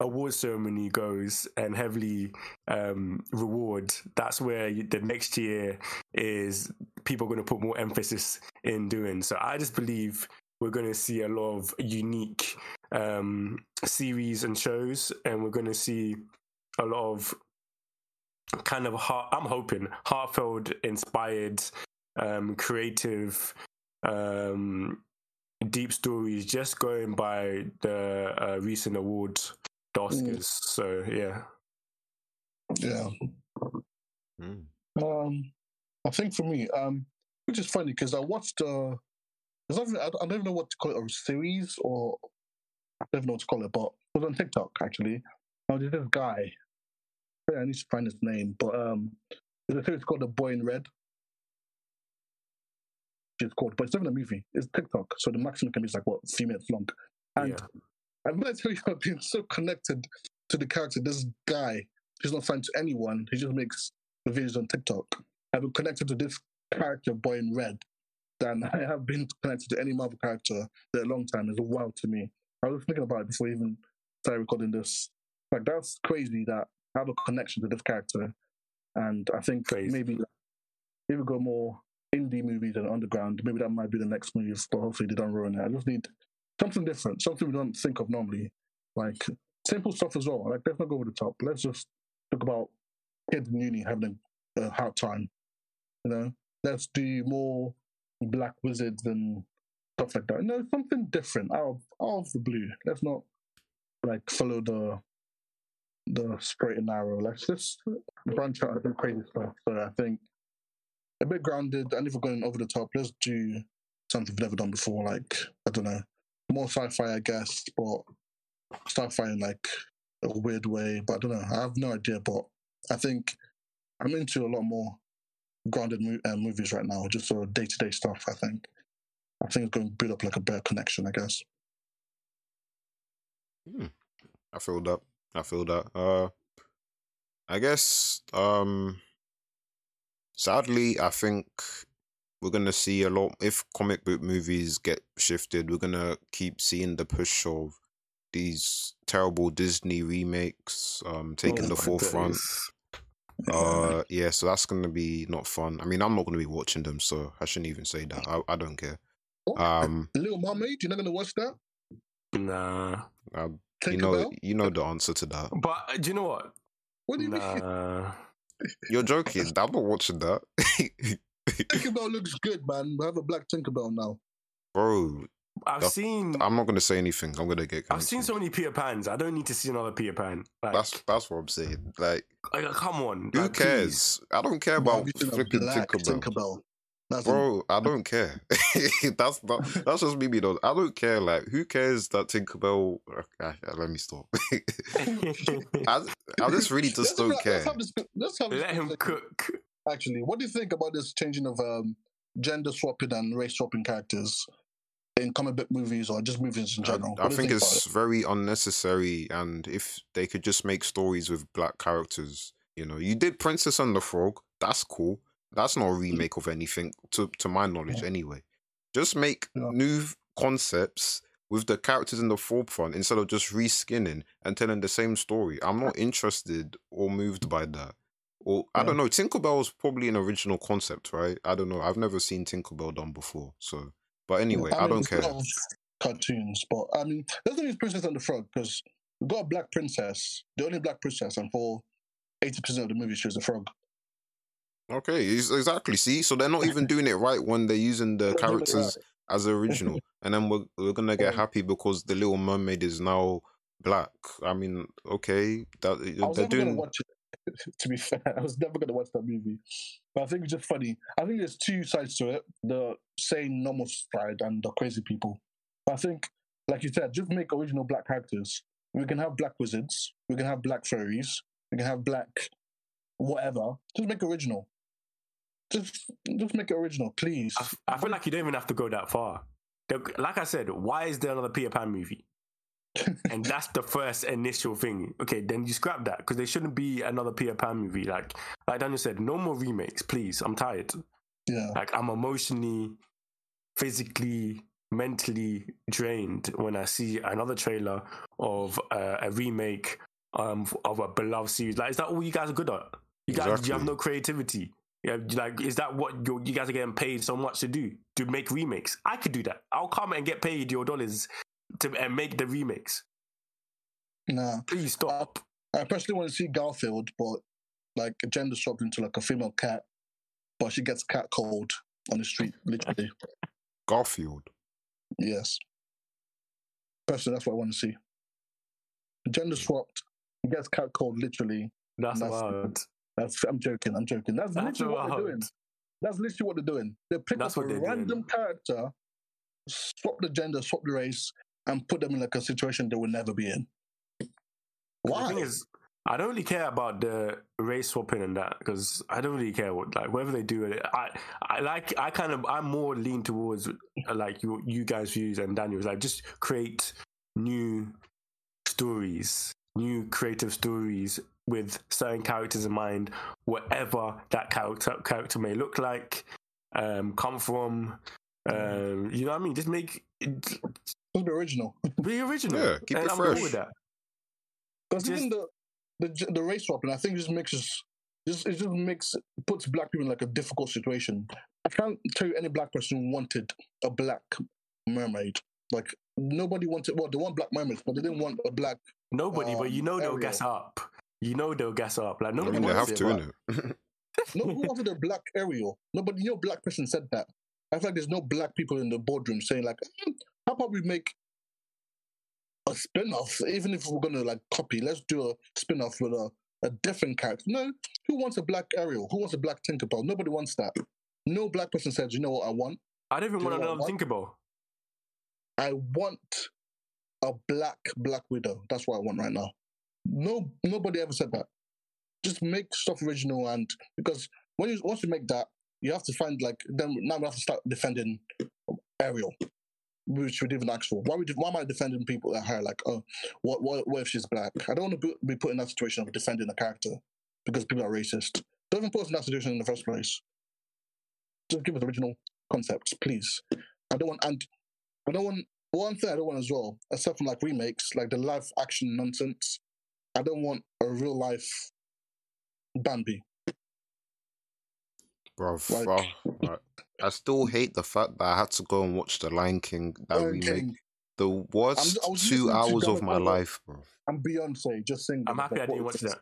[SPEAKER 1] award ceremony goes and heavily um, reward, that's where the next year is people are going to put more emphasis in doing. So I just believe we're going to see a lot of unique um, series and shows, and we're going to see a lot of kind of heart, I'm hoping heartfelt, inspired, um, creative, um, deep stories. Just going by the uh, recent awards, the Oscars. So yeah,
[SPEAKER 2] Yeah.
[SPEAKER 3] Hmm.
[SPEAKER 2] Um, I think for me, um, which is funny because I watched uh, there's nothing, I, don't- I don't even know what to call it, a series or I don't even know what to call it, but it was on TikTok actually. Now there's this guy. I need to find his name, but um, there's a series called The Boy in Red. It's called, but it's not even a movie. It's TikTok, so the maximum can be like what three minutes long. And
[SPEAKER 1] yeah.
[SPEAKER 2] I'm gonna tell you, I've been so connected to the character. This guy, he's not signed to anyone. He just makes the videos on TikTok. I've been connected to this character, boy in red, than I have been connected to any Marvel character for a long time. It's a wild to me. I was thinking about it before I even started recording this. Like that's crazy that have a connection to this character, and I think
[SPEAKER 1] Crazy.
[SPEAKER 2] maybe we go more indie movies and underground. Maybe that might be the next move, but hopefully they don't ruin it. I just need something different, something we don't think of normally. Like simple stuff as well. Like let's not go over the top. Let's just talk about kids in uni having a, hard time. You know, let's do more black wizards and stuff like that. No, something different out of out of the blue. Let's not like follow the the straight and narrow. Let's just branch out and do crazy stuff. So I think a bit grounded, and if we're going over the top, let's do something we've never done before. Like I don't know, more sci-fi, I guess, but sci-fi in like a weird way. But I don't know. I have no idea. But I think I'm into a lot more grounded mo- uh, movies right now. Just sort of day-to-day stuff. I think. I think it's going to build up like a better connection. I guess.
[SPEAKER 3] I feel that. I feel that. Uh, I guess. Um, sadly, I think we're gonna see a lot. If comic book movies get shifted, we're gonna keep seeing the push of these terrible Disney remakes um taking
[SPEAKER 1] Oh
[SPEAKER 3] the forefront.
[SPEAKER 1] days.
[SPEAKER 3] Uh, yeah, so that's gonna be not fun. I mean, I'm not gonna be watching them, so I shouldn't even say that. I, I don't care.
[SPEAKER 2] What?
[SPEAKER 3] Um,
[SPEAKER 2] Little Mermaid. You're not going to watch that?
[SPEAKER 1] Nah,
[SPEAKER 3] I, you
[SPEAKER 2] Tinkerbell?
[SPEAKER 3] know, you know the answer to that.
[SPEAKER 1] but uh, do you know what?
[SPEAKER 2] What do you mean?
[SPEAKER 1] Nah.
[SPEAKER 3] You're joking. I'm not watching that,
[SPEAKER 2] Tinkerbell looks good, man. We have a black Tinkerbell now.
[SPEAKER 3] bro.
[SPEAKER 1] I've
[SPEAKER 3] That's-
[SPEAKER 1] seen
[SPEAKER 3] I'm not gonna say anything. I'm gonna get.
[SPEAKER 1] I've seen so many Peter Pans. I don't need to see another Peter Pan. Like,
[SPEAKER 3] That's that's what I'm saying. Like,
[SPEAKER 1] like, come on.
[SPEAKER 3] who
[SPEAKER 1] like, please.
[SPEAKER 3] cares? I don't care about
[SPEAKER 2] have you seen a
[SPEAKER 3] flipping Tinkerbell,
[SPEAKER 2] Tinkerbell. That's
[SPEAKER 3] bro. I don't care. that's not. That's just me being honest. I don't care. Like, who cares that Tinkerbell? Okay, uh, uh, uh, let me stop. I, I just really just
[SPEAKER 2] Let's
[SPEAKER 3] don't
[SPEAKER 2] have-
[SPEAKER 3] care.
[SPEAKER 2] Let's have this. Let's have
[SPEAKER 1] Let him
[SPEAKER 2] conversation.
[SPEAKER 1] cook.
[SPEAKER 2] Actually, what do you think about this changing of um, gender swapping and race swapping characters in comic book movies or just movies in general?
[SPEAKER 3] I
[SPEAKER 2] What do you
[SPEAKER 3] think
[SPEAKER 2] about
[SPEAKER 3] it's very unnecessary, and if they could just make stories with black characters, you know, you did Princess and the Frog. That's cool. That's not a mm. remake of anything, to to my knowledge,
[SPEAKER 2] Yeah.
[SPEAKER 3] anyway. Just make
[SPEAKER 2] Yeah.
[SPEAKER 3] new concepts with the characters in the forefront instead of just reskinning and telling the same story. I'm not interested or moved by that. Or I
[SPEAKER 2] Yeah.
[SPEAKER 3] don't know. Tinkerbell is probably an original concept, right? I don't know. I've never seen Tinkerbell done before, so. But anyway, I,
[SPEAKER 2] mean,
[SPEAKER 3] don't care.
[SPEAKER 2] a lot of cartoons, but I mean, there's only Princess and the Frog because we've got a black princess, the only black princess, and for eighty percent of the movie, she was a frog.
[SPEAKER 3] Okay, exactly. See, so they're not even doing it right when they're using the characters as original, and then we're we're gonna get happy because the Little Mermaid is now black. I mean, okay, that
[SPEAKER 2] I was
[SPEAKER 3] they're doing.
[SPEAKER 2] watch it. to be fair, I was never gonna watch that movie. But I think it's just funny. I think there's two sides to it: the sane, normal side and the crazy people. I think, like you said, just make original black characters. We can have black wizards. We can have black fairies. We can have black whatever. Just make original. Just, just make it original, please.
[SPEAKER 1] I, f- I feel like you don't even have to go that far. Like I said, why is there another Peter Pan movie? and that's the first initial thing. Okay, then you scrap that because there shouldn't be another Peter Pan movie. Like, like Daniel said, no more remakes, please. I'm tired.
[SPEAKER 2] yeah,
[SPEAKER 1] Like, I'm emotionally, physically, mentally drained when I see another trailer of uh, a remake um, of a beloved series. Like, is that all you guys are good at? You guys, you have no creativity. Yeah, like, is that what you you guys are getting paid so much to do? To make remakes? I could do that. I'll come and get paid your dollars to and make the remakes.
[SPEAKER 2] nah.
[SPEAKER 1] Please stop.
[SPEAKER 2] I personally want to see Garfield, but like gender swapped into like a female cat, but she gets cat cold on the street, literally.
[SPEAKER 3] Garfield.
[SPEAKER 2] yes. Personally, that's what I want to see. Gender swapped, he gets cat cold, literally.
[SPEAKER 1] That's
[SPEAKER 2] That's-
[SPEAKER 1] wild.
[SPEAKER 2] That's I'm joking. I'm joking. That's,
[SPEAKER 1] That's
[SPEAKER 2] literally what they're doing. That's literally what they're doing. They pick
[SPEAKER 1] That's
[SPEAKER 2] up a
[SPEAKER 1] they're doing.
[SPEAKER 2] random character, swap the gender, swap the race, and put them in like a situation they will never be in. Why?
[SPEAKER 1] The thing is, I don't really care about the race swapping and that because I don't really care what like whether they do it. I I like I kind of I'm more lean towards uh, like you you guys views and Daniel's like just create new stories, new creative stories with certain characters in mind, whatever that character character may look like, um, come from. Um, you know what I mean? Just make it,
[SPEAKER 2] Just be original.
[SPEAKER 1] be original.
[SPEAKER 3] Yeah, keep
[SPEAKER 1] and
[SPEAKER 3] it
[SPEAKER 1] I'm cool
[SPEAKER 3] fresh.
[SPEAKER 1] with that.
[SPEAKER 2] Because
[SPEAKER 1] Just-
[SPEAKER 2] even the, the the race swapping, I think just makes us just it just makes puts black people in like a difficult situation. I can't tell you any black person who wanted a black mermaid. Like nobody wanted. Well, they want black mermaids, but they didn't want a black.
[SPEAKER 1] Nobody, but you
[SPEAKER 2] um,
[SPEAKER 1] know they'll
[SPEAKER 2] Ariel.
[SPEAKER 1] gas up. You know they'll gas up. Like
[SPEAKER 3] I
[SPEAKER 1] nobody
[SPEAKER 3] mean, they
[SPEAKER 1] wants
[SPEAKER 3] have
[SPEAKER 1] it,
[SPEAKER 3] to,
[SPEAKER 1] but-
[SPEAKER 3] innit?
[SPEAKER 2] No, who wanted a black Ariel? Nobody, no black person said that. I feel like there's no black people in the boardroom saying like, "Hmm, how about we make a spin-off? Even if we're gonna like copy, let's do a spin-off with a, a different character. No, who wants a black Ariel? Who wants a black Tinkerbell? Nobody wants that. No black person said, you know what I want?
[SPEAKER 1] I don't even
[SPEAKER 2] Do
[SPEAKER 1] want
[SPEAKER 2] you know
[SPEAKER 1] another
[SPEAKER 2] what?
[SPEAKER 1] Tinkerbell.
[SPEAKER 2] I want a black Black Widow. That's what I want right now. No, nobody ever said that. Just make stuff original, and because when you once you make that, you have to find like then now we have to start defending Ariel, which we didn't even ask for. Why we why am I defending people that her like oh what what what if she's black? I don't want to be put in that situation of defending a character because people are racist. Don't even put us in that situation in the first place. Just give us original concepts, please. I don't want and I don't want one thing I don't want as well, aside from like remakes, like the live action nonsense. I don't want a real life Bambi.
[SPEAKER 3] Bruv,
[SPEAKER 2] Like-
[SPEAKER 3] bruv, I, I still hate the fact that I had to go and watch The Lion King, that
[SPEAKER 2] Lion
[SPEAKER 3] remake.
[SPEAKER 2] King
[SPEAKER 3] The worst
[SPEAKER 2] I was
[SPEAKER 3] two hours of my life, bro.
[SPEAKER 2] and Beyonce just sing.
[SPEAKER 1] I'm happy I didn't watch that.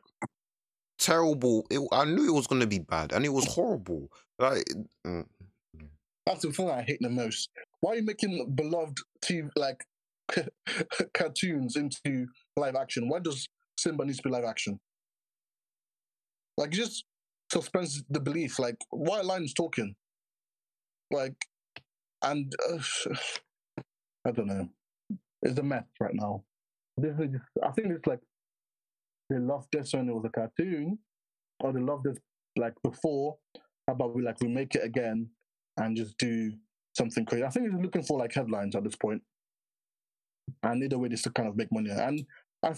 [SPEAKER 3] Terrible. It, I knew it was going to be bad, and it was horrible. Like, mm,
[SPEAKER 2] That's the thing I hate the most. Why are you making beloved TV like cartoons into live action? Why does Simba needs to be live action? Like, just suspends the belief. Like, why lions talking? Like, and uh, I don't know. It's a mess right now. This is just, I think it's like they loved this when it was a cartoon, or they loved this like before. How about we like remake it again and just do something crazy? I think it's looking for like headlines at this point. and either way, they still kind of make money. And I,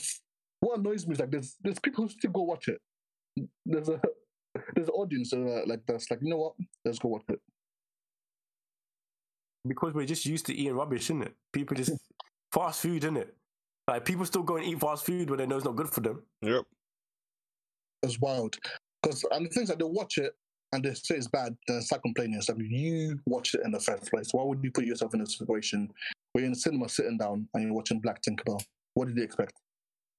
[SPEAKER 2] what annoys me is like there's there's people who still go watch it. There's a there's an audience uh, like that's like you know what? Let's go watch it.
[SPEAKER 1] Because we're just used to eating rubbish, isn't it? People just fast food, isn't it? Like people still go and eat fast food when they know it's not good for them.
[SPEAKER 3] yep.
[SPEAKER 2] It's wild because and the things that they watch it and they say it's bad, then start complaining. It's like you watched it in the first place. Why would you put yourself in a situation where you're in the cinema sitting down and you're watching Black Tinkerbell? What did you expect?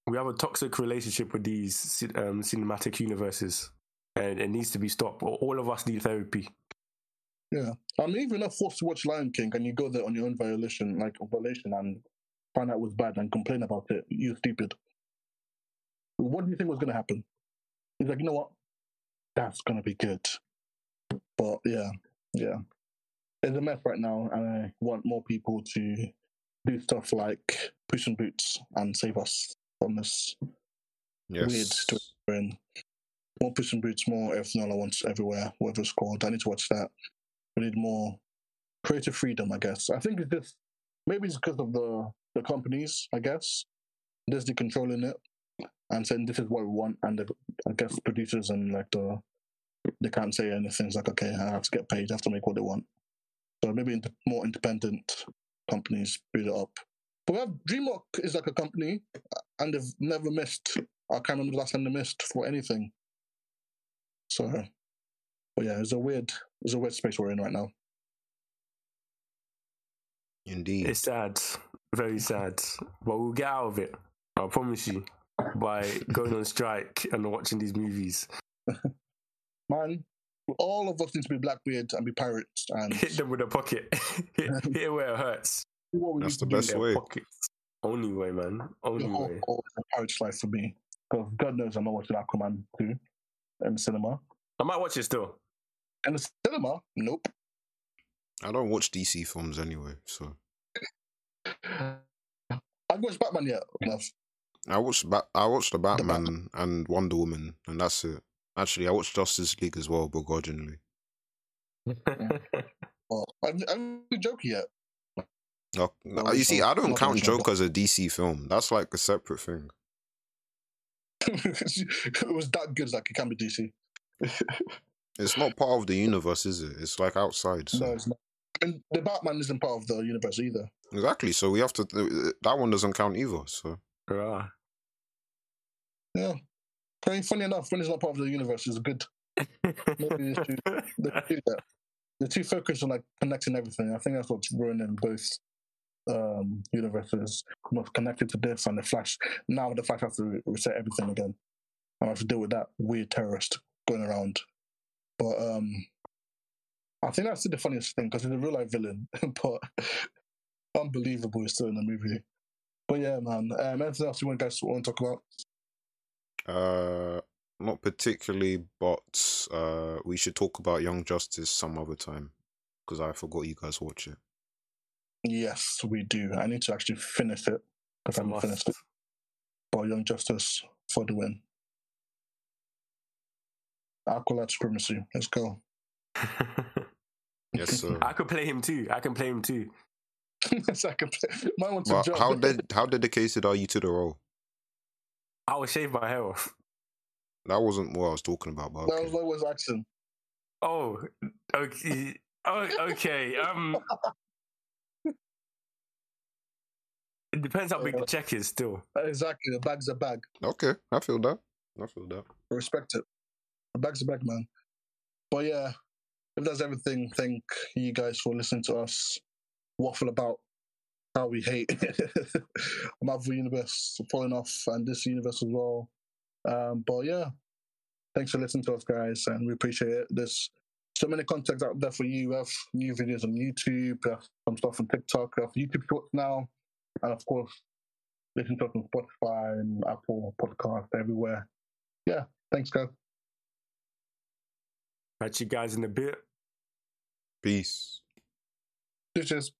[SPEAKER 1] We have a toxic relationship with these um, cinematic universes, and it needs to be stopped. All of us need therapy.
[SPEAKER 2] Yeah, I mean, even if you're forced to watch Lion King and you go there on your own violation, like violation, and find out was bad and complain about it, you're stupid. What do you think was going to happen? He's like, you know what? That's going to be good. But yeah, yeah, it's a mess right now, and I want more people to do stuff like Puss in Boots and save us from this weird
[SPEAKER 3] Yes.
[SPEAKER 2] situation we're in. More Puss Boots, more Everything All I Want Everywhere, whatever it's called. I need to watch that. We need more creative freedom, I guess. I think it's just maybe it's because of the the companies, I guess. Disney controlling it and saying this is what we want, and the, I guess producers and like the they can't say anything. It's like okay, I have to get paid. I have to make what they want. So maybe more independent companies build it up. But we have DreamWorks is like a company, uh, and they've never missed. I can't remember the last time they missed for anything. So, but yeah, it's a weird, it's a weird space we're in right now.
[SPEAKER 3] Indeed.
[SPEAKER 1] It's sad, very sad, but we'll get out of it. I promise you. By going on strike and watching these movies,
[SPEAKER 2] Man, all of us need to be Blackbeard and be pirates and
[SPEAKER 1] hit them with a pocket, hit, hit where it hurts.
[SPEAKER 2] Do what we
[SPEAKER 3] That's
[SPEAKER 2] need
[SPEAKER 3] the best way.
[SPEAKER 1] Pockets. Only way, man. Only
[SPEAKER 2] The whole,
[SPEAKER 1] way.
[SPEAKER 2] whole pirate's life for me. Because God knows I'm not watching Aquaman 2 in the cinema.
[SPEAKER 1] I might watch it still.
[SPEAKER 2] In the cinema, nope.
[SPEAKER 3] I don't watch DC films anyway, so
[SPEAKER 2] I've watched Batman yet. Enough.
[SPEAKER 3] I watched ba- I watched the Batman and Wonder Woman, and that's it. Actually, I watched Justice League as well, begrudgingly.
[SPEAKER 2] Well, I'm, I'm joking yet.
[SPEAKER 3] Oh,
[SPEAKER 2] No,
[SPEAKER 3] you see, I don't count
[SPEAKER 2] original.
[SPEAKER 3] Joker as a DC film. That's like a separate thing.
[SPEAKER 2] it was that good, like it can be DC.
[SPEAKER 3] It's not part of the universe, is it? It's like outside. So.
[SPEAKER 2] No, it's not. And the Batman isn't part of the universe either.
[SPEAKER 3] Exactly. So we have to. That one doesn't count either. So
[SPEAKER 1] Rah.
[SPEAKER 2] Yeah. Funny, funny enough, when it's not part of the universe, it's good. Maybe they should they should do that. They're too focused on like connecting everything. I think that's what's ruining both um universes. Connected to this and the Flash. Now the Flash has to reset everything again. I have to deal with that weird terrorist going around. But um I think that's the funniest thing because he's a real life villain, but unbelievable he's still in the movie. But yeah, man. Um, anything else you want guys want to talk about?
[SPEAKER 3] Uh, not particularly, but uh, we should talk about Young Justice some other time because I forgot you guys watch it.
[SPEAKER 2] Yes, we do. I need to actually finish it because I haven't finished it. But Young Justice for the win. Aqualad supremacy. Let's go.
[SPEAKER 3] Yes, sir.
[SPEAKER 1] I could play him too. I can play him too.
[SPEAKER 2] Second, mine wants
[SPEAKER 3] well,
[SPEAKER 2] to jump.
[SPEAKER 3] how did how dedicated are you to the role?
[SPEAKER 1] I will shave my hair off.
[SPEAKER 3] That wasn't what I was talking about, but
[SPEAKER 2] that
[SPEAKER 3] okay.
[SPEAKER 2] was what was action.
[SPEAKER 1] Oh, okay. Oh, okay. Um, it depends how big the check is. Still,
[SPEAKER 2] Exactly. A bag's a bag.
[SPEAKER 3] okay, I feel that. I feel that.
[SPEAKER 2] Respect it. A bag's a bag, man. But yeah, if that's everything, thank you guys for listening to us waffle about how we hate Marvel Universe falling off and this universe as well. Um, but yeah, thanks for listening to us, guys, and we appreciate it. There's so many contacts out there for you. We have new videos on YouTube, we have some stuff on TikTok, we have YouTube Shorts now, and of course, listen to us on Spotify and Apple Podcast everywhere. Yeah, thanks, guys.
[SPEAKER 1] catch you guys in a bit.
[SPEAKER 3] Peace.
[SPEAKER 2] Cheers.